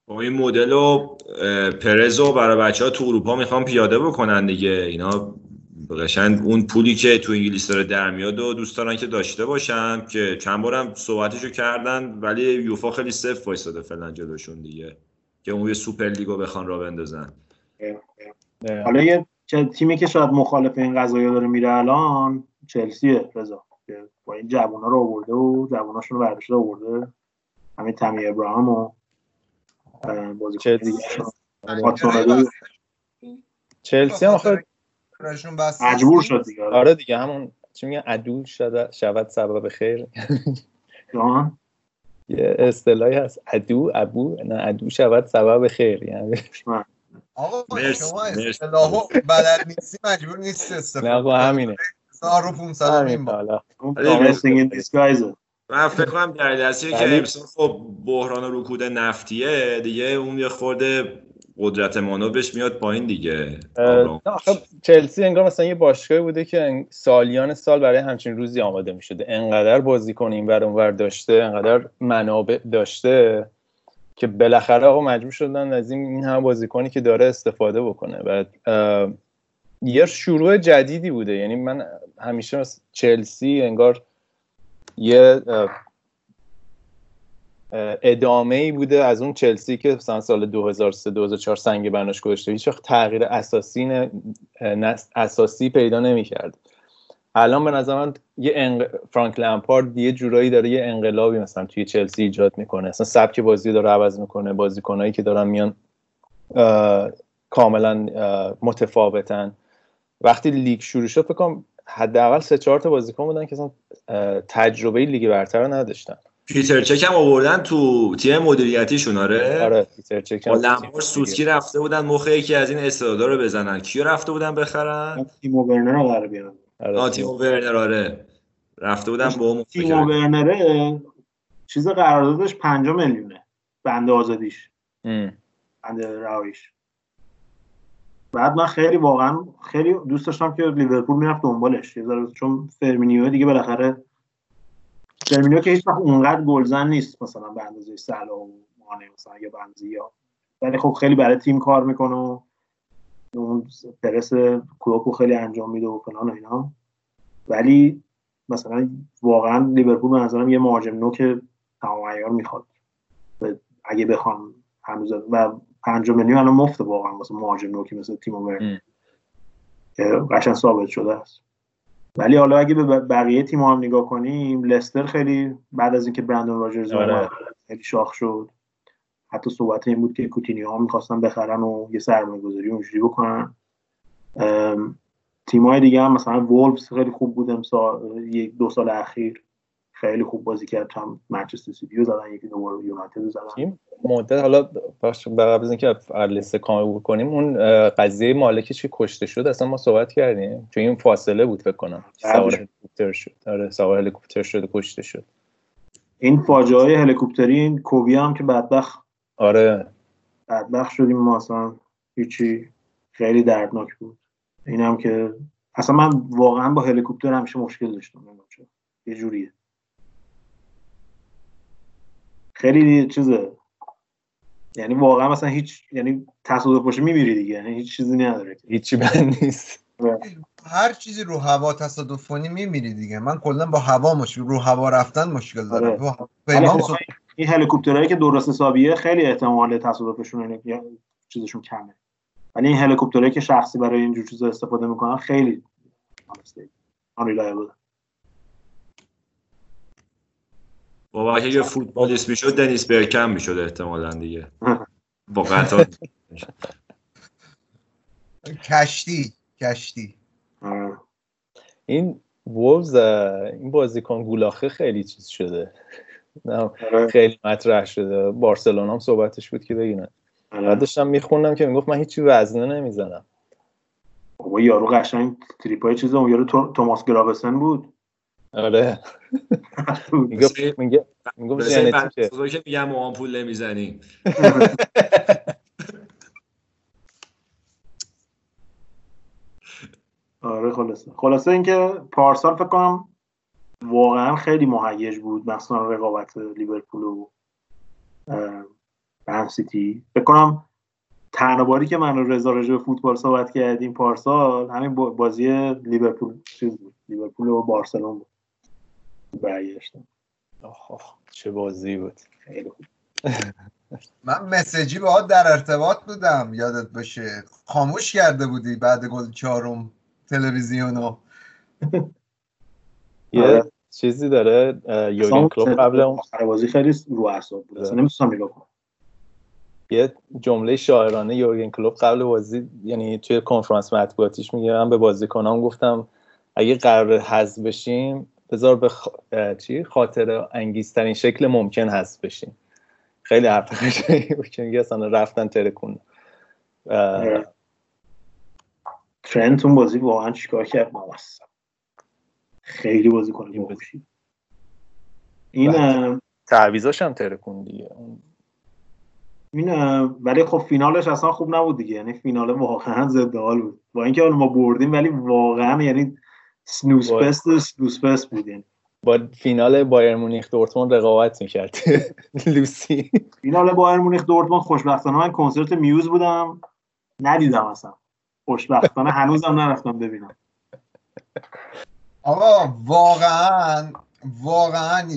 با این مدل اه، پرز رو برای بچه ها تو اروپا می‌خوان پیاده بکنن دیگه. اینا قشنگ اون پولی که تو انگلیس داره در میاد و دوست دارن که داشته باشن که چند بارم صحبتشو کردن ولی یوفا خیلی صفر وایساده فعلا جلوشون دیگه که اون یه سوپر لیگو بخوان را بندازن. حالا یه تیمی که شاید مخالف این قضايا داره میره الان چلسیه رضا. که با این جوونا رو آورده و جووناشون رو برداشته آورده. همین تامی ابراهام و بازیکن چلسی. آره. واتسون چلسی هم آخه مجبور شد دیگه. آره. آره دیگه همون چی میگن؟ عدو شد شود سبب خیر. جان؟ یه اصطلاحی هست. عدو ابو؟ نه عدو شود سبب خیر یعنی. آقا مرسی، شما. اصطلاحو بلد نیستی مجبور نیست نه استفاده آقا همینه. هزار و 500 همین میم با. حالا اون آره، promising این من فکر کنم در دستی که امسال خب بحران و رکود نفتیه. دیگه اون یه خورده قدرت مانورش میاد پایین دیگه. آخه چلسی انگار مثلا یه باشگاهی بوده که ان- سالیان سال برای همچین روزی آماده می شده انقدر بازیکن این ور اونور داشته انقدر منابع داشته که بالاخره آقا مجبور شدن از این این هم بازیکنی که داره استفاده بکنه. و یه شروع جدیدی بوده. یعنی من همیشه مثل چلسی انگار یه ادامه ای بوده از اون چلسی که مثلا سال 2003 2004 سنگ بناش گذاشته. هیچ تغییر اساسی نه اساسی پیدا نمی‌کرد. الان به نظر من یه انق... فرانک لمپارد یه جورایی داره یه انقلابی مثلا توی چلسی ایجاد می‌کنه. اصلا سبک بازی داره عوض می‌کنه بازیکنایی که دارن میان کاملا متفاوتن. وقتی لیگ شروع شد فکر کنم حداقل سه چهار تا بازیکن بودن که اصلا تجربه لیگ برتر رو نداشتن. پیتر چک هم آوردن تو تیم مدیریتیشون آره؟ آره پیتر چک لمپارد سوسکی رفته بودن مخ یکی از این استعدادا رو بزنن. کیو رفته بودن بخرن؟ تیمو ورنر رو قرار بیارن. آه تیمو ورنر آره. رفته بودن با تیمو ورنر چیز قراردادش 5 میلیونه. بنده آزادیش. بنده رهاییش. بعد من خیلی واقعا خیلی دوست داشتم که لیورپول می‌رفت دنبالش. چون فرمینیو دیگه بالاخره فرمینیو که هیچ وقت اونقدر گلزن نیست مثلا به اندازه صلاح و مانه مثلا یا بنزما ولی خب خیلی برای تیم کار می‌کنه و اون پرس کلوپو خیلی انجام میده و فلان و اینا. ولی مثلا واقعا لیورپول به نظرم یه مهاجم نوک تمام عیار می‌خواد. اگه بخوام هنوز و 5 میلیون الان مفته واقعا واسه مهاجم نوکی مثل تیم ور که قشنگ ثابت شده است. ولی حالا اگه به بقیه تیم هم نگاه کنیم لستر خیلی بعد از اینکه برندون راجرز آره. خیلی شاخ شد. حتی صحبت این بود که کوتینیو ها می‌خواستن بخرن و یه سرمایه گذاری اونجوری بکنن. تیمای دیگه هم مثلا وولفز خیلی خوب بود امسال یک دو سال اخیر. خیلی خوب بازی کرد. هم منچستر سیتی رو زدن یکی دوباره یونایتد زدن. مدت حالا باش قبل از اینکه لیست کامل بکنیم اون قضیه مالکش که کشته شد؟ اصلا ما صحبت کردیم. چون این فاصله بود فکر کنم. سوار هلیکوپتر شد. آره سوار هلیکوپتر شد کشته شد. این فاجعه های هلیکوپتری این کوبی هم که بدبخت. آره. بدبخت شدیم ما اصلا هیچی خیلی دردناک بود. این هم که اصلا من واقعا با هلیکوپتر همیشه مشکل داشتم. یه جوریه. خیلی چیزه. یعنی واقعا مثلا هیچ یعنی تصادف باشه میمیری دیگه یعنی هیچ چیزی نداره. هیچی بند نیست. هر چیزی رو هوا تصادف کنی میمیری دیگه. من کلا با هوا مشکل رو هوا رفتن مشکل دارم. آره. خب این هلیکوپترهایی که درست حسابیه خیلی احتمال تصادفشون یا چیزشون کمه. ولی این هلیکوپترهایی که شخصی برای اینجور چیزا استفاده می‌کنن خیلی آن بابا اگه فوتبالیست می‌شد دنیس برکم می‌شد احتمالا دیگه. با قطار. کشتی کشتی. این وولز این بازیکن گولاخه خیلی چیز شده. آره. خیلی مطرح شده. بارسلونا هم صحبتش بود که آره. بعد داشتم میخوندم که می‌گفت من هیچی وزنه نمی‌زنم. بابا یارو قشنگ تریپای چیز اون یارو توماس گرابسن بود. آره. میگه میگه میگه ژنتیکه که میگم ما پول نمی‌زنیم. آره خلاصه. خلاصه اینکه پارسال فکر کنم واقعا خیلی مهیج بود مثلا رقابت لیورپول و من سیتی. فکر کنم تنها باری که من و رضا راجع فوتبال صحبت کردیم پارسال همین بازی لیورپول چیز بود لیورپول و بارسلون بود. برگشتم. چه بازی بود. خیلی خوب. من مسیجی با در ارتباط بودم یادت باشه. خاموش کرده بودی بعد گل چهارم تلویزیونو یه آره. چیزی داره یورگن کلوب قبل اون بازی خیلی رو اعصاب بود. اصلا نمیستم نگاه کنم. یه جمله شاعرانه یورگن کلوب قبل بازی یعنی توی کنفرانس مطبوعاتیش میگه من به بازیکنام گفتم اگه قرار حذف بشیم بذار به خ... چی؟ خاطر انگیزترین شکل ممکن هست بشین. خیلی حرف قشنگی بود که میگه اصلا رفتن ترکون ترنت اون بازی واقعا چیکار کرد؟ موثق خیلی بازی کنه این تعویضاش هم ترکون دیگه. این ولی خب فینالش اصلا خوب نبود دیگه. یعنی فینال واقعا ضد حال بود. با اینکه ما بردیم ولی واقعا یعنی سنوس پست سنوس پست بودین با فینال بایر مونیخ دورتموند رقابت می‌کرد. لوسی. فینال بایر مونیخ دورتموند خوشبختانه من کنسرت میوز بودم. ندیدم اصلا. خوشبختانه هنوزم نرفتم ببینم. آقا واقعا واقعا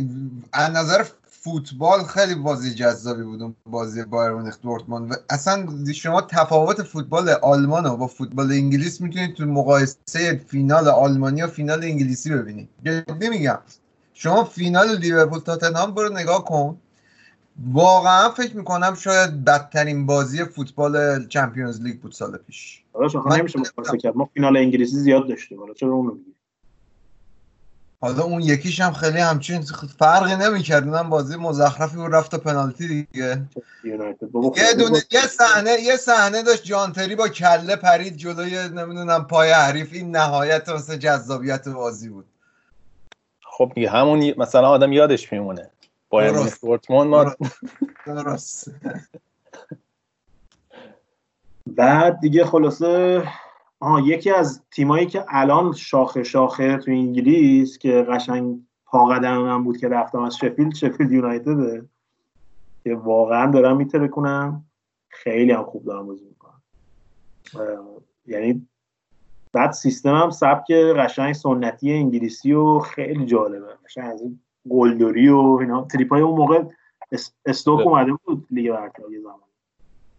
از نظر فوتبال خیلی بازی جذابی بود اون بازی بایر مونیخ دورتموند. و اصلا شما تفاوت فوتبال آلمان و با فوتبال انگلیس می‌تونید تو مقایسه فینال آلمانی و فینال انگلیسی ببینید. جدی میگم شما فینال لیورپول تاتنهام برو نگاه کن. واقعا فکر می‌کنم شاید بدترین بازی فوتبال چمپیونز لیگ بود سال پیش. حالا شما نمیشه مقایسه کرد. ما فینال انگلیسی زیاد داشتیم. حالا چرا میگی؟ حالا اون یکیش هم خیلی همچین فرقی نمی‌کرد. اونم بازی مزخرفی بود رفت پنالتی دیگه. یه خب، دونه یه صحنه یه صحنه داشت جانتری با کله پرید جلوی نمی‌دونم پای حریف. این نهایت واسه جذابیت بازی بود. خب دیگه همون مثلا آدم یادش میمونه. مونیخ دورتموند ما درست. بعد دیگه خلاصه آها یکی از تیمایی که الان شاخه شاخه تو انگلیس که قشنگ پا قدم من بود که رفتم از شفیلد شفیلد یونایتده. که واقعا دارم میترکونم. خیلی هم خوب دارم بازی می‌کنم. یعنی بعد سیستم هم سبک قشنگ سنتی انگلیسی و خیلی جالبه. قشنگ از این گلدوری و اینا. تریپای اون موقع اس- استوک بله. اومده بود لیگ برتر یه زمان.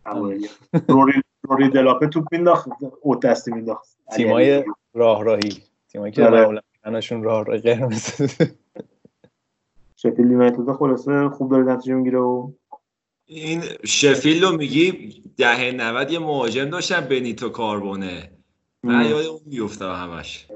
اوایل. روری دلاپه توپ مینداخت اوت دستی مینداخت. تیمای راه راهی تیمایی که آره. معمولا میگنشون راه راه قرمز شفیلد یونایتد خلاصه خوب داره نتیجه می‌گیره و این شفیلد رو میگی دهه 90 یه مهاجم داشتن بنیتو کاربونه. من یاد اون میفته همش.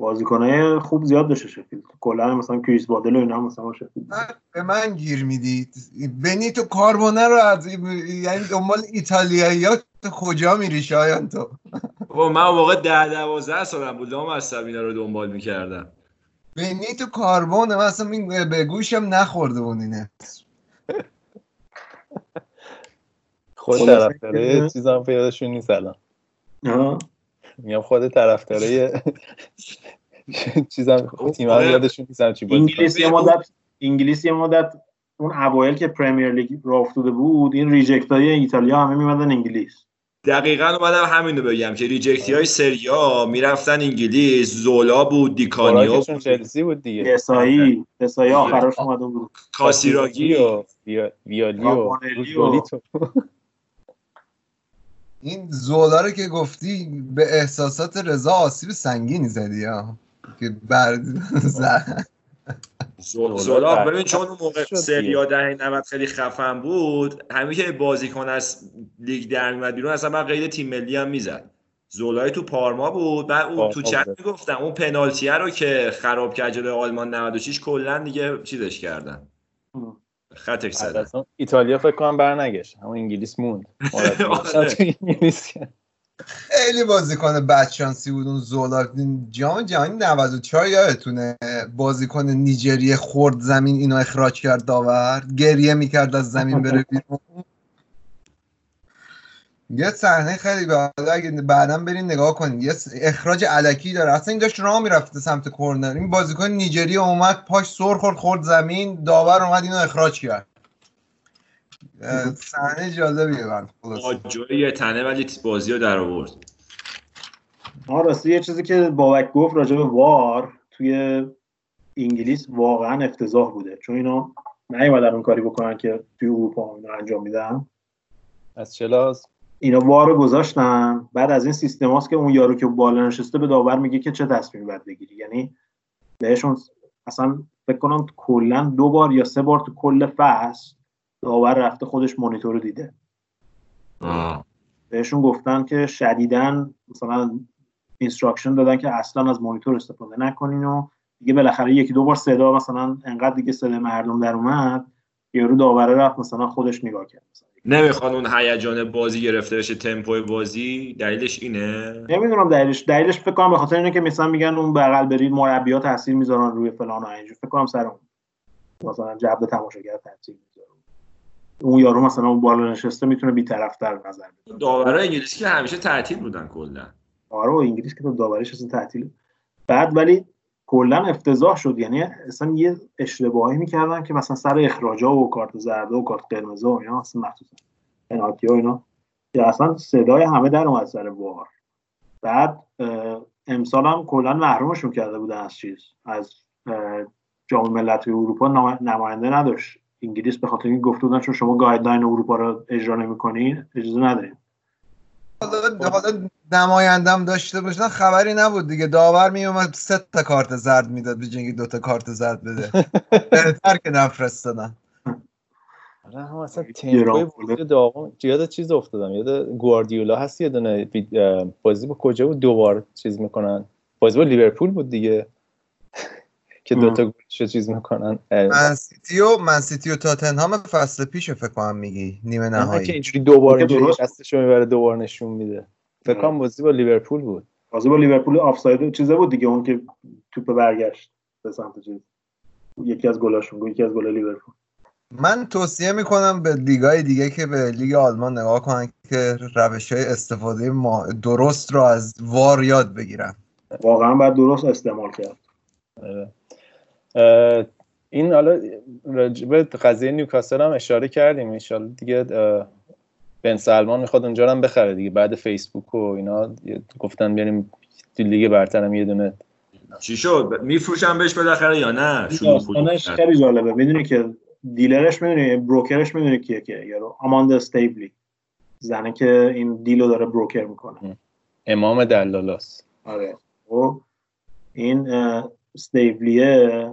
بازیکنای خوب زیاد داشته شفیلد. کلا مثلا کریس بادل و اینا هم مثلا شفیلد. من- به من گیر می‌دید بنیتو کاربونه رو از یعنی دنبال ایتالیایی ها کجا میری شایان تو؟ بابا من موقع ده دوازده سالم بود. دام از اینا رو دنبال می‌کردم. بنیتو کاربونه. من اصلا این به گوشم نخورده بود اینه. خود طرفدارای که- چیزام پیداشون نیست الان. میگم خود طرفدارای چیزام تیم هم یادشون نیستم چی بازی انگلیس یه مدت انگلیس یه مدت اون اوایل که Premier League راه افتاده بود این reject های ایتالیا همه میمدن انگلیس. دقیقا اومدم همینو بگم که reject ی های سری آ می‌رفتن انگلیس زولا بود دیکانیو خوراکشون بود. چلسی بود دیگه. دسایی دسایی آخراش اومده بود. کاسیراگی. و ویا- ویالی و رامونلی و- روزگالیتو. این زولا رو که گفتی به احساسات رضا آسیب سنگینی زدی ها که بر زد. زو- زولا بعد- ببین چون اون موقع. سریا دهه 90 خیلی خفن بود همین که بازیکن از لیگ در میاد بیرون اصلا من قید تیم ملی هم می‌زد زولای تو پارما بود من اون تو چت. می‌گفتم اون پنالتیه رو که خراب کرد جلوی آلمان 96 کلا دیگه چیزش کردن خطش اون ایتالیا فکر کنم برنگشت. همون انگلیس موند. آره. انگلیس. خیلی بازیکن بدشانسی بود اون زولا جام جهانی 94 یادتونه؟ بازیکن نیجریه خورد زمین اینو اخراج کرد داور. گریه می‌کرد از زمین بره بیرون. یه صحنه خیلی بعد اگه بعدا برین نگاه کنید یه اخراج علکی داره. اصلا این داشت راه می‌رفته سمت کرنر این بازیکن نیجریه اومد پاش سر خورد خورد زمین داور اومد اینو اخراج کرد. صحنه جالبیه من یه تنه ولی بازی رو در آورد. ما راستی یه چیزی که بابک گفت راجع به وار توی انگلیس واقعا افتضاح بوده. چون اینا نیومدن اون کاری بکنن که توی اروپا اینا انجام میدن. از چلاز اینا وار رو گذاشتن بعد از این سیستم هاست که اون یارو که بالا نشسته به داور میگه که چه تصمیمی باید بگیری یعنی بهشون اصلا فکر کنم کلا دو بار یا سه بار تو کل فصل داور رفته خودش مانیتور رو دیده آه. بهشون گفتن که شدیدن مثلا instruction دادن که اصلا از مانیتور استفاده نکنین و دیگه بالاخره یکی دو بار صدا مثلا انقدر دیگه صدا مردم در اومد یارو داوره رفت مثلا خودش نگاه کرد مثلا. نمی‌خوان اون هیجان بازی گرفته بشه تمپوی بازی. دلیلش اینه؟ نمی‌دونم دلیلش. دلیلش فکر کنم به خاطر اینه که مثلا میگن اون بغل برید مربی‌ها تاثیر می‌ذارن روی فلان و اینجور. فکر کنم سر اون. مثلا جبر تماشاگر تاثیر می‌ذاره. اون یارو مثلا اون بالا نشسته می‌تونه بی‌طرف‌تر نظر بده. داورای انگلیسی که همیشه تعطیل بودن کلا. آره انگلیس که تو داوریش اصلا تعطیل بعد ولی کلا افتضاح شد. یعنی اصلا یه اشتباهی می‌کردن که مثلا سر اخراجا و کارت زرد و کارت قرمز و اینا اصلا مخصوصا پنالتی و اینا که اصلا صدای همه در اومد سر وار بعد امسال هم کلا محرومشون کرده بودن از چیز از جام ملت‌های اروپا نماینده نداشت. انگلیس به خاطر این گفته بودن چون شما guideline اروپا رو اجرا نمی‌کنین اجازه ندارین. حالا حالا نمایندم داشته باشن خبری نبود دیگه. داور میومد سه تا کارت زرد می‌داد. به جنگی دو تا کارت زرد بده. بهتر که نفرستادن. آره هم اصلا تمپوی یاد چیز افتادم. یاد گواردیولا هست یه دونه بازی با کجا بود؟ دوبار چیز می‌کنن. بازی با لیورپول بود دیگه. که دوتا گلش چیز می‌کنن. من سیتی و من سیتی و تاتنهام فصل پیش فکر کنم میگی نیمه نهایی. که اینجوری دوبار اینجوری دستشو می‌بره دوبار نشون میده. فکر کنم بازی با لیورپول بود. بازی با لیورپول آفساید چیزه بود دیگه اون که توپ برگشت به سمت چیز. یکی از گلاشون یکی از گل لیورپول. من توصیه می‌کنم به لیگای دیگه که به لیگ آلمان نگاه کنن که روش های استفاده ما درست رو از وار یاد بگیرن. واقعا باید درست استعمال کرد. این حالا به قضیه نیوکاسل هم اشاره کردیم ان دیگه بن سلمان می‌خواد اونجا هم بخره دیگه بعد فیسبوک و اینا گفتن بیاریم لیگ برترم یه دونه. چی شد؟ میفروشن بهش بالاخره یا نه؟ خیلی جالبه. می‌دونی که دیلرش می‌دونی بروکرش می‌دونی کیه که؟ یارو آماندا استیبلی زنه که این دیلو داره بروکر می‌کنه. امام دلالاس. آره. و خب، این استیبلیه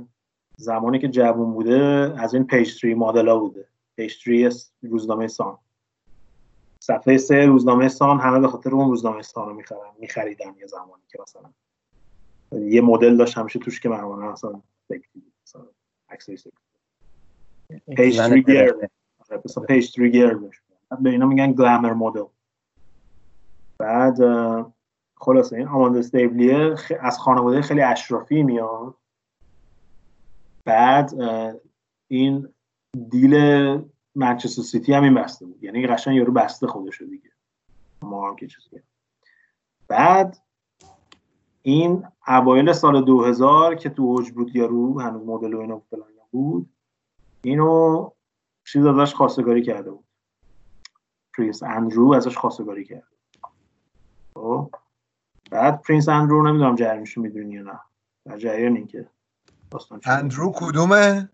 زمانی که جوون بوده از این پیشتری مدل ها بوده. پیشتری روزنامه سان. صفحه سه روزنامه سان همه به خاطر اون روزنامه سان رو می‌خرن میخریدن یه زمانی که مثلا. یه مدل داشت همیشه توش که معمولا مثلا مثلا عکسای پیج تریگر پیج تریگر به اینا میگن گلامر مدل. بعد خلاصه این آماندا استیبلیه از خانواده خیلی اشرافی میاد. بعد این دیل منچستر سیتی هم این بسته بود. یعنی قشنگ یارو بسته خودشو دیگه. ما هم که چیزی بعد این اوایل سال 2000 که تو اوج بود یارو هنوز مدل و اینا بود اینو چیز ازش خواستگاری کرده بود. Prince اندرو ازش خواستگاری کرده بعد Prince اندرو نمی‌دونم جریانشو می‌دونی یا نه. در جریان این که اندرو کدومه؟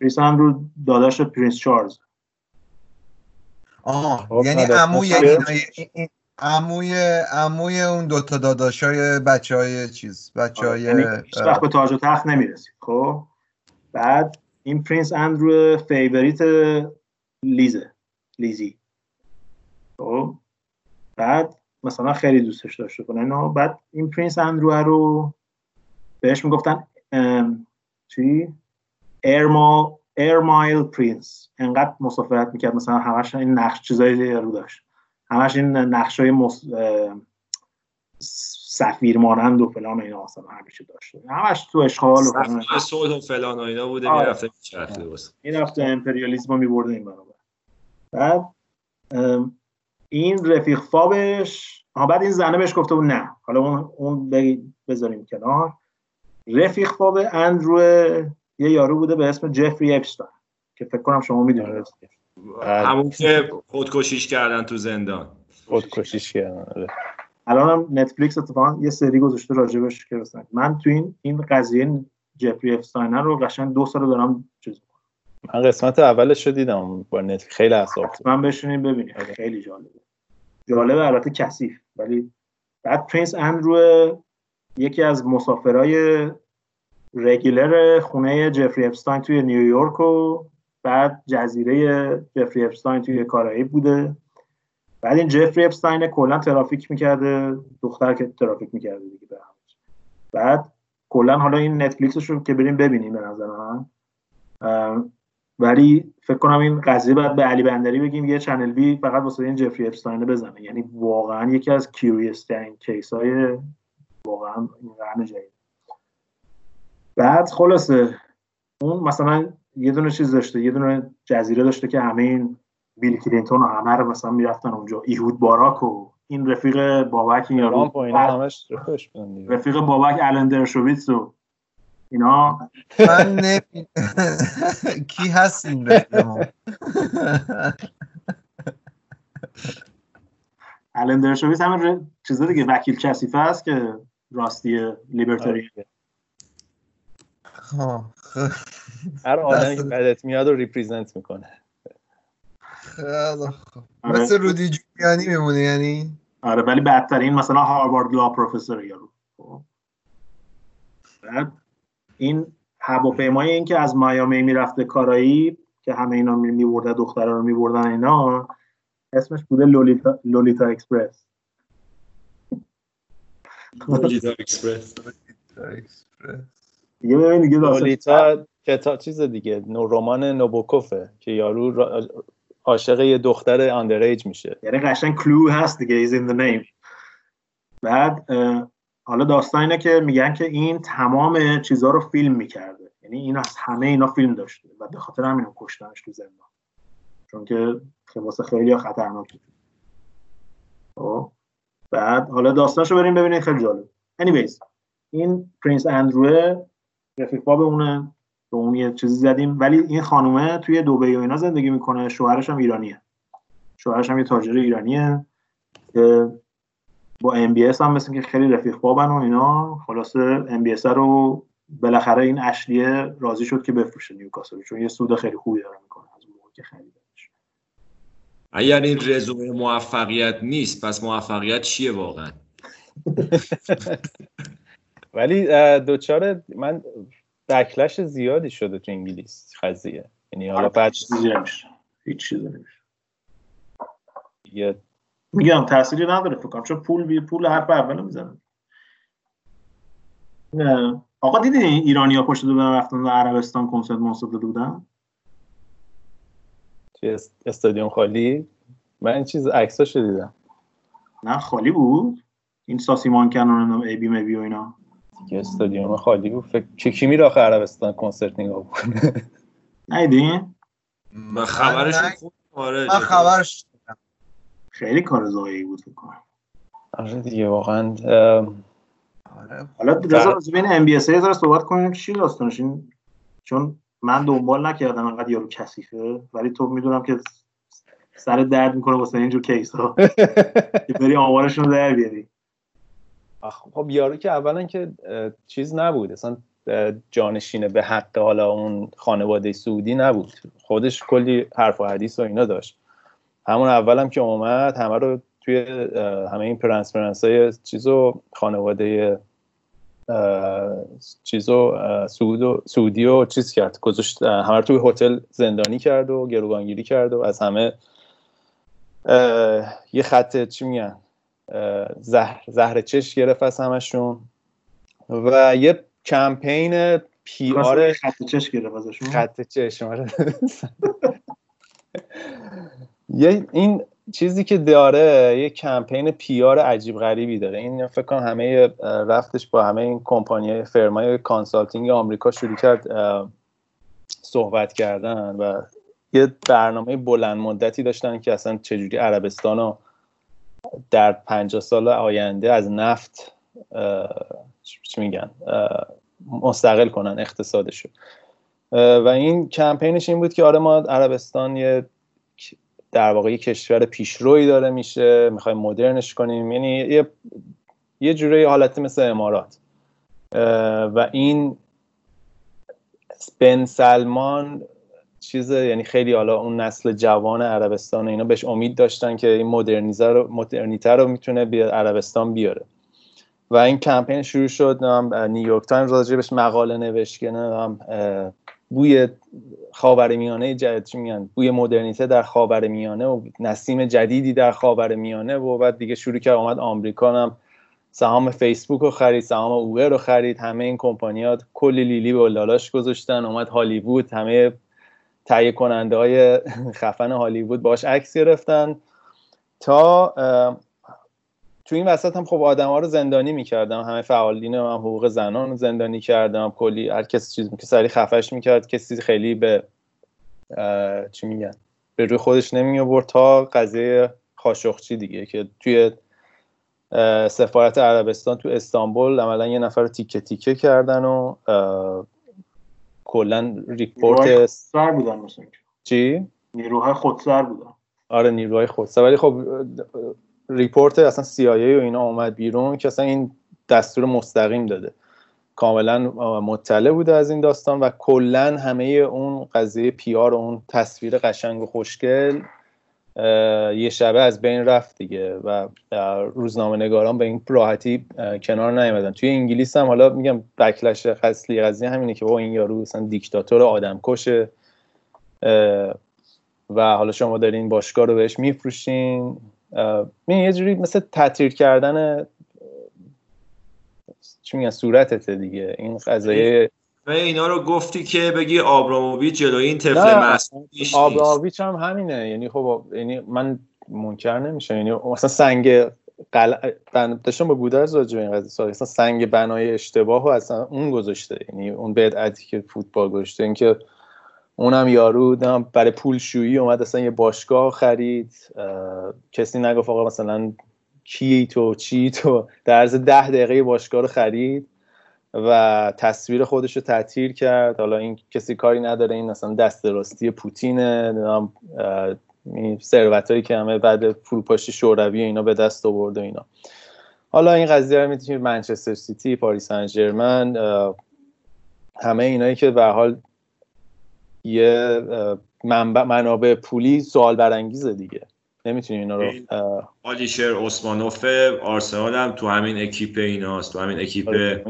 Prince اندرو داداش Prince چارلز. آه خب، یعنی عموی عموی عموی اون دوتا داداشای بچه های چیز بچه های یعنی وقت به تاج و تخت نمی‌رسید خب؟ بعد این Prince اندرو favorite لیزه لیزی. خب؟ بعد مثلا خیلی دوستش داشته کنه. بعد این Prince اندرو رو بهش می‌گفتن چی؟ ایرما air mile prince. انقدر مسافرت می‌کرد مثلا همش این نقش چیزایی رو داشت. همش این نقش های مص... سفیر مانند و فلان اینا مثلا همیشه داشته همش تو اشغال و فلان. صلح و فلان و اینا بوده آره. می‌رفته میچرخیده واسه این رفته امپریالیسم رو میبرده این برابر. بعد این رفیق فابش بعد این زنه بهش گفته بود نه. حالا اون اون بذاریم کنار. رفیق فاب اندرو یه یارو بوده به اسم جفری اپستاین که فکر کنم شما می‌دونید. همون که خودکشیش کردن تو زندان. خودکشیش کردن آره. الان هم نتفلیکس اتفاقا یه سری گذاشته راجبش که رسن من تو این این قضیه جفری اپستاینر رو قشنگ دو سال دارم من قسمت اولش رو دیدم با نت خیلی اصاب من بشینیم ببینید خیلی جالبه. جالبه البته کثیف. ولی بعد پرینس اندرو یکی از مسافرای رگولر خونه جفری اپستاین توی نیویورک و بعد جزیره جفری اپستاین توی کارائیب بوده. بعد این جفری اپستاین کلا traffic می‌کرده دختر که traffic می‌کرده دیگه به بعد کلا حالا این نتفلیکسش رو که بریم ببینیم به نظر من. ولی فکر کنم این قضیه باید به علی بندری بگیم یه چنل بی فقط واسه این جفری اپستاین بزنه. یعنی واقعا یکی از curious ترین case های واقعا این قرن جدید. بعد خلاصه اون مثلا یه دونه چیز داشته یه دونه جزیره داشته که همه این بیل کلینتون و همه رو مثلا می‌رفتن اونجا. ایهود باراک و این رفیق بابک این یارو رفیق بابک الندرشویتس و اینا من کی هست این رفیق الندرشویتس همه چیزا دیگه وکیل کثیفه است که راستی لیبرتاری خب، خب. هر آدمی که بدت میاد رو represent می‌کنه خیلی خوب. آره. مثل رودی جولیانی میمونه یعنی آره ولی بدترین مثلا Harvard law professor یارو خب. بعد این هواپیمای این که از میامی می‌رفته کارائیب که همه اینا میبردن دخترها رو میبردن اینا اسمش بوده لولیتا, لولیتا اکسپرس. لولیتا اکسپرس. دیگه ببین دیگه داستان- لولیتا کتاب چیز دیگه نو رمان ناباکوفه که یارو عاشق یه دختر underage میشه. یعنی قشنگ clue هست دیگه is in the name. بعد حالا داستان اینه که میگن که این تمام چیزها رو فیلم می‌کرده. یعنی این از همه اینا فیلم داشته. و به خاطر همین کشتنش تو زندان چون که خیلی واسه خیلی خطرناک. خب. بعد حالا داستانشو بریم ببینید خیلی جالب. Anyways این Prince اندروه رفیق باب اونه. به اون یه چیزی زدیم. ولی این خانومه توی دبی و اینا زندگی می‌کنه. شوهرش هم ایرانیه. شوهرش هم یه تاجر ایرانیه. با MBS هم مثل که خیلی رفیق بابن و اینا خلاصه MBS رو بالاخره این اشلیه راضی شد که بفروشه نیوکاسل چون یه سود خیلی خوبی داره می‌کنه از اون موقع که خریدش اگر این رزومه موفقیت نیست پس موفقیت چیه واقعا؟ ولی دوچار من بکلش زیادی شده تو انگلیس قضیه. یعنی حالا بعد چیزی نمیشه. هیچ چیزی نمیشه. یه میگم تأثیری نداره فکر کنم چون پول بی پول حرف اول می‌زنه. نه. آقا دیدی این ایرانی ها پشت دو رفتن و عربستان کنسرت منصف داده بودن؟ استادیوم خالی؟ من این چیز عکساشو دیدم. نه خالی بود. این ساسیمان کنن و ای بی مبی و اینا. که استادیوم خالی بود. فکر کی کی میره آخه عربستان کنسرت نگاه کنه؟ ندیدین من خبرش من- خوب آره من خبرش خیلی کار زایی بود فکر کنم. آره دیگه واقعا آره. حالا رضا راجع به این ام بی اس ذره صحبت کنیم چی داستانش این؟ چون من دنبال نکردم انقدر یارو کثیفه ولی تو می‌دونم که سر درد می‌کنه واسه اینجور case ها که بری آمارشون رو در بیاری. خب یارو که اولا که چیز نبود. اصلا جانشین به حق حالا اون خانواده سعودی نبود. خودش کلی حرف و حدیث و اینا داشت. همون اولم که اومد همه رو توی همه این prince prince های چیزو خانواده چیزو سعود و سعودی و چیز کرد گذاشت همه رو توی هتل زندانی کرد و گروگانگیری کرد و از همه یه خط چی میگن زهر زهر چش گرفت از همشون و یه کمپین PR خط چش گرفت ازشون خط چشم آره. یه این چیزی که داره یه کمپین PR عجیب غریبی داره. این فکر کنم همه رفتش با همه این کمپانی firm ای consulting آمریکا شروع کرد صحبت کردن و یه برنامه بلند مدتی داشتن که اصلا چجوری عربستان رو در 50 سال آینده از نفت چی میگن مستقل کنن اقتصادشو. و این کمپینش این بود که آره ما عربستان یه در واقع یه کشور پیشروی داره میشه می‌خوایم مدرنش کنیم. یعنی یه یه جوری حالتی مثل امارات. و این بن سلمان چیز یعنی خیلی حالا اون نسل جوان عربستان اینا بهش امید داشتن که این مدرنیزه رو مدرنیته رو می‌تونه بیا عربستان بیاره. و این کمپین شروع شد نیویورک تایمز راجع بهش مقاله نوشت که بوی خاورمیانه جدید چی میگن؟ بوی مدرنیته در خاورمیانه و نسیم جدیدی در خاورمیانه و بعد دیگه شروع کرد اومد آمریکا هم سهام فیسبوک رو خرید سهام اوبر رو خرید همه این کمپانیات کلی لیلی به لالاش گذاشتن اومد هالیوود همه تهیه کننده های خفن هالیوود باش عکس گرفتن. تا تو این وسط هم خب آدم ها رو زندانی می‌کردم. همه فعالین هم حقوق زنان رو زندانی کردم. کلی هر کسی چیز که سری خفش می‌کرد. کسی خیلی به چی میگن؟ به روی خودش نمی آورد تا قضیه خاشخچی دیگه که توی سفارت عربستان تو استانبول عملا یه نفر رو تیکه تیکه کردن و کلا ریپورت سر بودن مثلا چی؟ نیروهای خودسر بودن. آره نیروهای خودسر. ولی خب ریپورت اصلا CIA و اینا اومد بیرون که اصلا این دستور مستقیم داده. کاملا مطلع بوده از این داستان و کلا همه اون قضیه پیار و اون تصویر قشنگ و خوشگل یه شبه از بین رفت دیگه و روزنامه نگاران به این راحتی کنار نیومدن. توی انگلیس هم حالا میگم بکلش خصلی قضیه همینه که با این یارو مثلا دیکتاتور آدم کشه و حالا شما دارین باشگاه رو بهش میفروشین. یه جوری مثل تطهیر کردن چی میگن صورتته دیگه. این قضایه اینا رو گفتی که بگی آبراموویچ جلوی این طفل معصوم آبراموویچ هم همینه. یعنی خب یعنی من منکر نمیشه یعنی مثلا سنگ قل... داشتم با گودرز راجع این قضیه مثلا سنگ بنای اشتباه و اصلا اون گذاشته. یعنی اون بدعتی که فوتبال گذاشته. اینکه اونم یارو برای پول شویی اومد اصلا یه باشگاه خرید. کسی نگفت آقا مثلا کی تو چی تو؟ در عرض ده دقیقه باشگاه رو خرید و تصویر خودش رو تعطیل کرد. حالا این کسی کاری نداره. این مثلا دست راستی پوتینه. ثروت هایی که همه بعد فروپاشی شوروی اینا به دست آورده اینا. حالا این قضیه رو می‌تونید منچستر سیتی پاریس سن همه اینایی که به حال یه منبع منابع پولی سوال برانگیزه دیگه. نمی‌تونی اینا رو آلیشر اسمانوف آرسنال هم تو همین اکیپ ایناست تو همین اکیپ آره.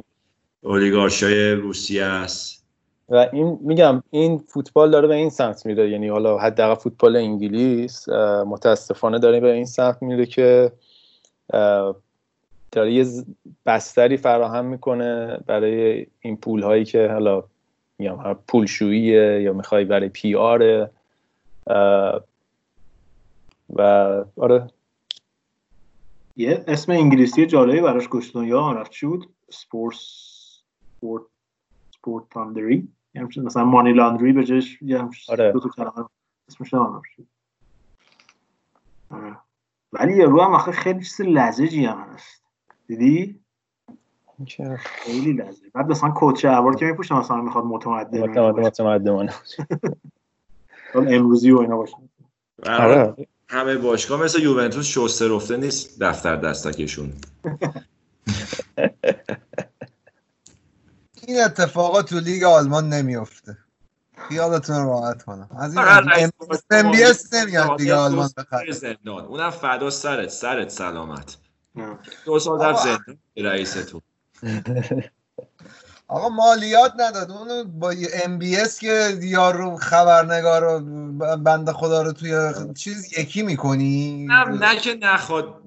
اولیگارشای روسیه است. و این میگم این فوتبال داره به این سمت میره. یعنی حالا حداقل فوتبال انگلیس متاسفانه داره به این سمت میره که داره یه بستری فراهم می‌کنه برای این پول هایی که حالا میگم پولشوییه یا می‌خوای برای پی آره و آره. یه اسم انگلیسی جالبی براش گشتون یا رفت چی بود؟ سپورت سپورت تاندری مثلا مانی لاندری به جاش یه آره. دو تا کلمه. اسمش آره. ولی رو هم آخه خیلی چیز لزجی هم هست. دیدی؟ خیلی لزجی بعد مثلا کوچ عبار که میپوشه مثلا می‌خواد متمدن متمدن امروزی و اینا باشه. آره. همه باشگاه مثل یوونتوس شسته رفته نیست دفتر دستکشون. این اتفاقات تو لیگ آلمان نمیفته خیالتون راحت کنم. از این MBS نمیاد لیگ آلمان بخره. اونم فدا سرت. سرت سلامت. دو سال در زندان. رئیستون آقا مالیات نداد. اونو با MBS که یارو خبرنگار رو بنده خدا رو توی چیز یکی می‌کنی؟ نه نه که نخواد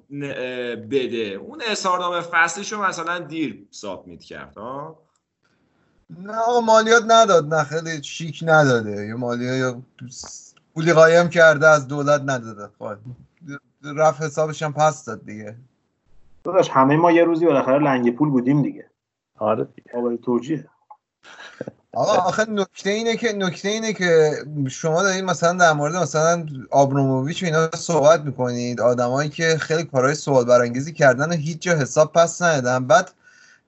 بده. اون اظهارنامه فصلشو مثلا دیر submit کرد ها؟ نه آقا مالیات نداد. نه خیلی شیک نداده. یه مالیات پولی قایم کرده از دولت نداده. خب رفت حسابش هم پس داد دیگه. داداش همه ما یه روزی بالاخره لنگ پول بودیم دیگه. آره دیگه. توجیه. آقا آخه نکته اینه که نکته اینه که شما دارید مثلا در مورد مثلا آبروموویچ اینا صحبت می‌کنید. آدمایی که خیلی کارهای سوال برانگیزی کردن و هیچ جا حساب پس ندادن. بعد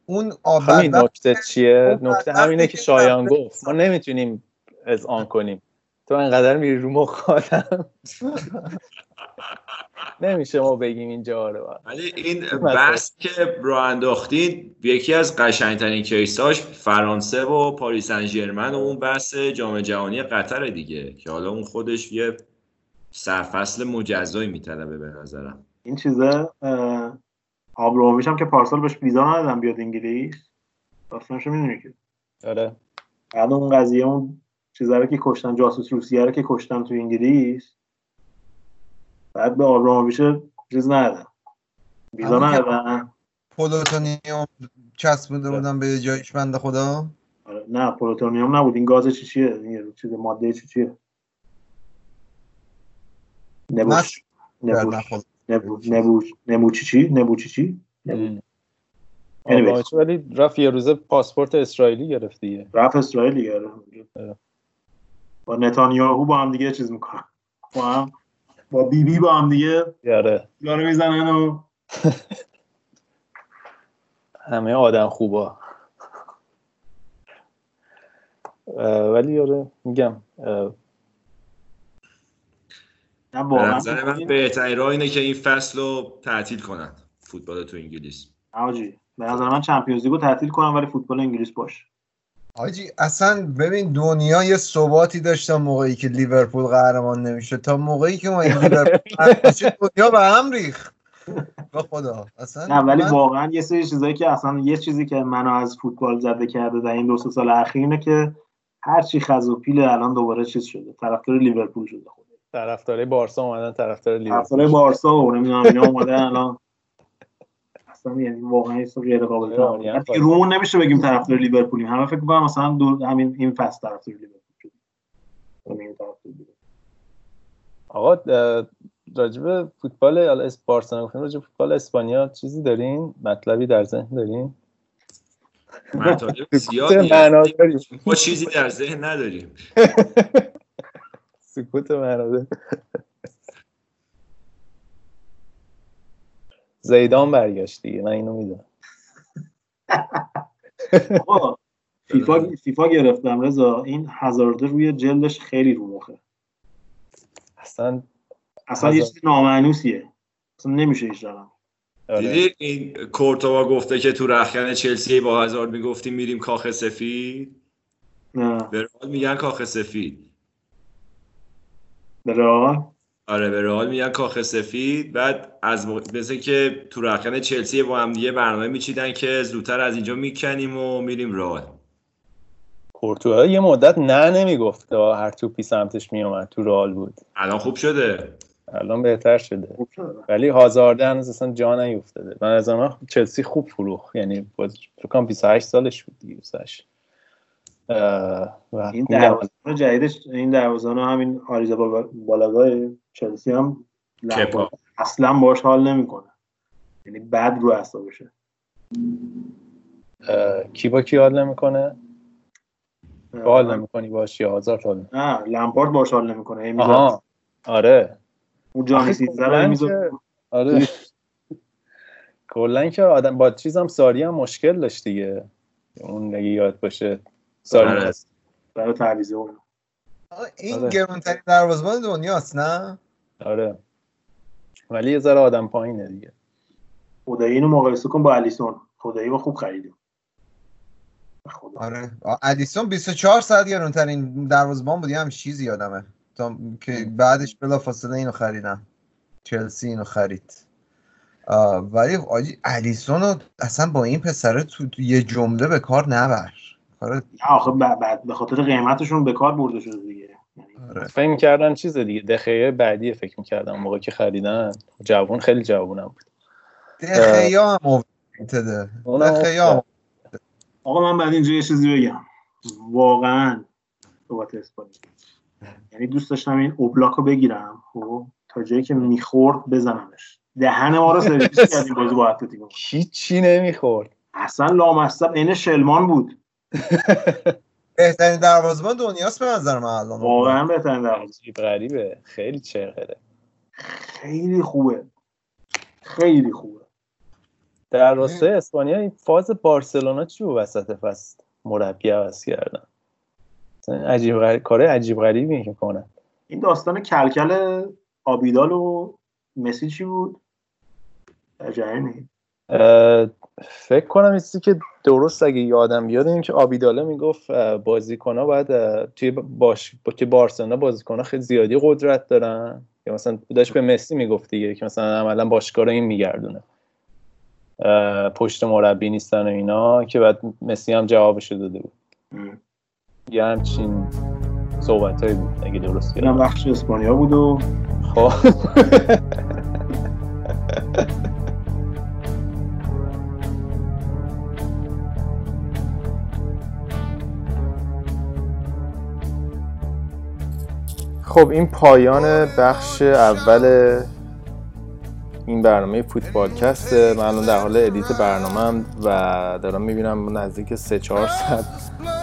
اون همین نکته چیه؟ نکته همینه که شایان گفت. ما نمی‌تونیم از آن کنیم. تو انقدر میری رو مخ نمیشه ما بگیم اینجا رو ولی این بحث که رو انداختید یکی از قشنگترین کیساش فرانسه و پاریس انجرمن و اون بحث جام جهانی قطر دیگه که حالا اون خودش یه سرفصل مجزایی میطلبه به نظرم. این چیزه؟ آبراموویچ هم که پارسال بهش ویزا ندادن بیاد انگلیس؟ داستانشو می‌دونی که؟ آره. بعد اون قضیه اون چیزا رو که کشتن جاسوس روسیه رو که کشتن تو انگلیس بعد به آبراموویچ چیز ندادن ویزا ندادن پلوتونیوم چسبونده بودن به جایش بنده خدا؟ آره. نه پلوتونیوم نبود. این گاز چی چیه؟ این چیز ماده چی چیه؟ نبوش. نبوش. نبوش. نبوچی چی؟ نبوچی چی؟ ولی رفت یه روزه پاسپورت اسرائیلی گرفت دیگه. رفت اسرائیلی گرفت با نتانیاهو با هم دیگه چیز می‌کنن. با هم با بی بی با هم دیگه. یاره یاره می‌زنن و همه آدم خوبا. ولی یاره میگم به نظر من بهترین راه اینه که این فصل رو تعطیل کنن فوتبال تو انگلیس. آجی به نظر من چمپیونز لیگو تعطیل کنم ولی فوتبال انگلیس باشه حاجی اصلا ببین دنیا یه ثباتی داشت موقعی که لیورپول قهرمان نمیشه تا موقعی که ما این لیورپول دنیا به هم ریخت. به خدا. اصلا نه ولی من- واقعا یه سری چیزایی که اصلا یه چیزی که منو از فوتبال زده کرده در این دو سه سال اخیر اینه که هر چی خز و خیل الان دوباره چیز شده. طرفدار لیورپول شده خود. طرفدارای بارسا اومدن طرفدار لیورپول طرفدار بارسا و نمی‌دونم اینا اومدن الان. اصلا یعنی واقعا یه چیز غیر قابل دیگه رومون نمیشه بگیم طرفدار لیورپولیم همه فکر می‌کنن مثلا دو همین این فصل طرفدار لیورپول شد همین طرفدار لیورپول. آقا راجب فوتبال حالا از بارسلونا گفتیم راجب فوتبال اسپانیا چیزی دارین؟ مطلبی در ذهن دارین؟ مطالب زیادی ما چیزی در ذهن نداریم. سکوت معنا زیدان برگشت دیگه من اینو می‌دونم. فیفا فیفا گرفتم رضا. این هزارده روی جلدش خیلی رو مخه. اصلا اصلا یه. چیز نامعنوسیه. اصلا نمیشه هیچ رقم آره. دیدی این کورتوا گفته که تو رخکن چلسی با هزار می‌گفتیم میریم کاخ سفید؟ نه. به میگن کاخ سفید. به آره به رئال میگن کاخ سفید. بعد از موقع- مثل که تو رخکن چلسی با هم دیگه برنامه میچیدن که زودتر از اینجا می‌کنیم و میریم رئال. پورتوگال یه مدت نه نمی‌گفت. هر توپی سمتش میومد تو رئال بود. الان خوب شده. الان بهتر شده. ولی هازارده هنوز اصلا جا نیفتاده. من از من چلسی خوب فروخ یعنی باز فکر کنم 28 سالش بود دیگه 28 اه، و این. دروازه‌بان جدیدش این دروازه‌بان همین آریزا بالا- بالاگای چلسی هم. اصلا باش حال نمی‌کنه یعنی بد رو اعصابشه کی با کی حال نمی‌کنه حال نمی‌کنی باش یا هازارد حال نمی‌کنه؟ نه لمپارد باش حال نمی‌کنه. آها آره اون می‌ذاره. که- آره کلا که آدم با چیزم ساری هم مشکل داشت دیگه اون اگه یاد باشه ساری آره. هست. برای تعویض اون این آره. گرونترین دروازه‌بان دنیاست نه؟ آره. ولی یه ذره آدم پایینه دیگه. خدایی اینو مقایسه کن با الیسون. خدایی ما خوب خریدیم. خدا. آره. الیسون 24 ساعت گرونترین دروازه‌بان بود. یه هم چیزی یادمه. تا که بعدش بلافاصله اینو خریدم. چلسی اینو خرید. آه، ولی آجی الیسون رو اصلا با این پسره تو, تو یه جمله به کار نبر. نه آخه به خاطر قیمتشون به کار برده شده دیگه. آره. فکر می‌کردن چیز دیگه دخیه بعدی فکر می‌کردم موقع که خریدن. جوون خیلی جوونم بود. دخیا هم اوورریتده دخیا هم آقا من بعد اینجا یه چیزی بگم. واقعا صحبت اسپانی یعنی دوست داشتم این اوبلاک رو بگیرم خب تا جایی که می‌خورد بزنمش. دهن ما رو سرویس کردیم بازی با اتلتیکو. هیچی نمی‌خورد. اصلا لامصب عین شلمان بود. بهترین دروازه‌بان دنیاست به نظر من الان. واقعا بهترین دروازه. عجیب غریبه. خیلی چرخره خیلی خوبه. خیلی خوبه. در راستای اسپانیا این فاز بارسلونا چی بود وسط فصل؟ مربی عوض کردن. عجیب غریب کار عجیب غریبی می‌کنن این داستان کلکل آبیدال و مسی چی بود؟ اه، فکر کنم چیزی که درست اگه یادم بیاد این که آبیداله می‌گفت بازیکن ها باید توی باش با که بارسلونا بازیکن ها خیلی زیادی قدرت دارن. یا مثلا داشت به مسی می‌گفت دیگه که مثلا عملا باشگاه رو این میگردونه. پشت مربی نیستن و اینا که بعد مسی هم جوابشو داده بود. یه همچین صحبت بود اگه درست یادم. بخش اسپانیا بود و خب. خب این پایان بخش اول این برنامه فوتبالکسته من الان در حال ادیت برنامه و دارم می‌بینم نزدیک سه چهار ساعت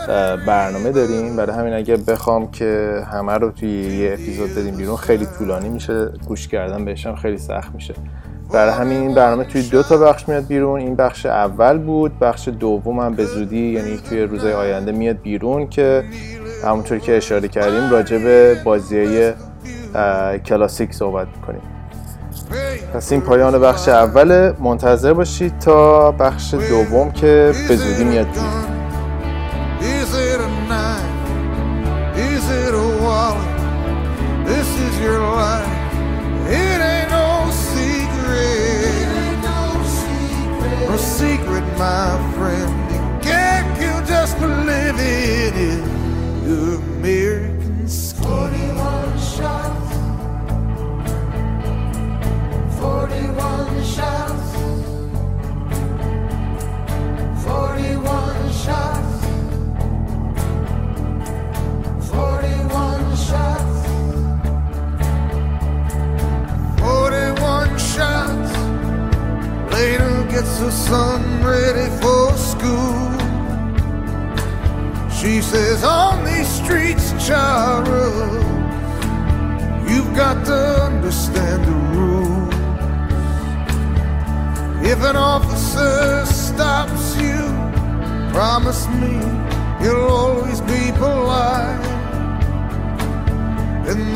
اه، برنامه داریم. برای همین اگه بخوام که همه رو توی یه اپیزود بدیم بیرون خیلی طولانی میشه. گوش کردن بهشم خیلی سخت میشه. برای همین این برنامه توی دو تا بخش میاد بیرون. این بخش اول بود بخش دوم هم به زودی یعنی توی روزهای آینده میاد بیرون که همونطور که اشاره کردیم راجع به بازی کلاسیک صحبت می‌کنیم پس این پایان بخش اول منتظر باشید تا بخش دوم که به زودی میاد Is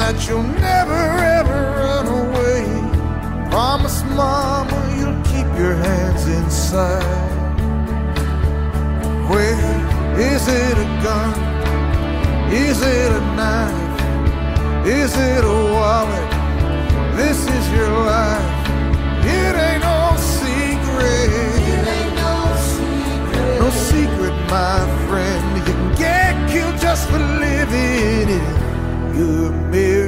that you'll never ever run away. Promise mama you'll keep your hands inside. Where is it a gun? Is it a knife? Is it a wallet? This is your life. It ain't no secret. It ain't no secret. No secret, my friend. You can get killed just for living it the mirror.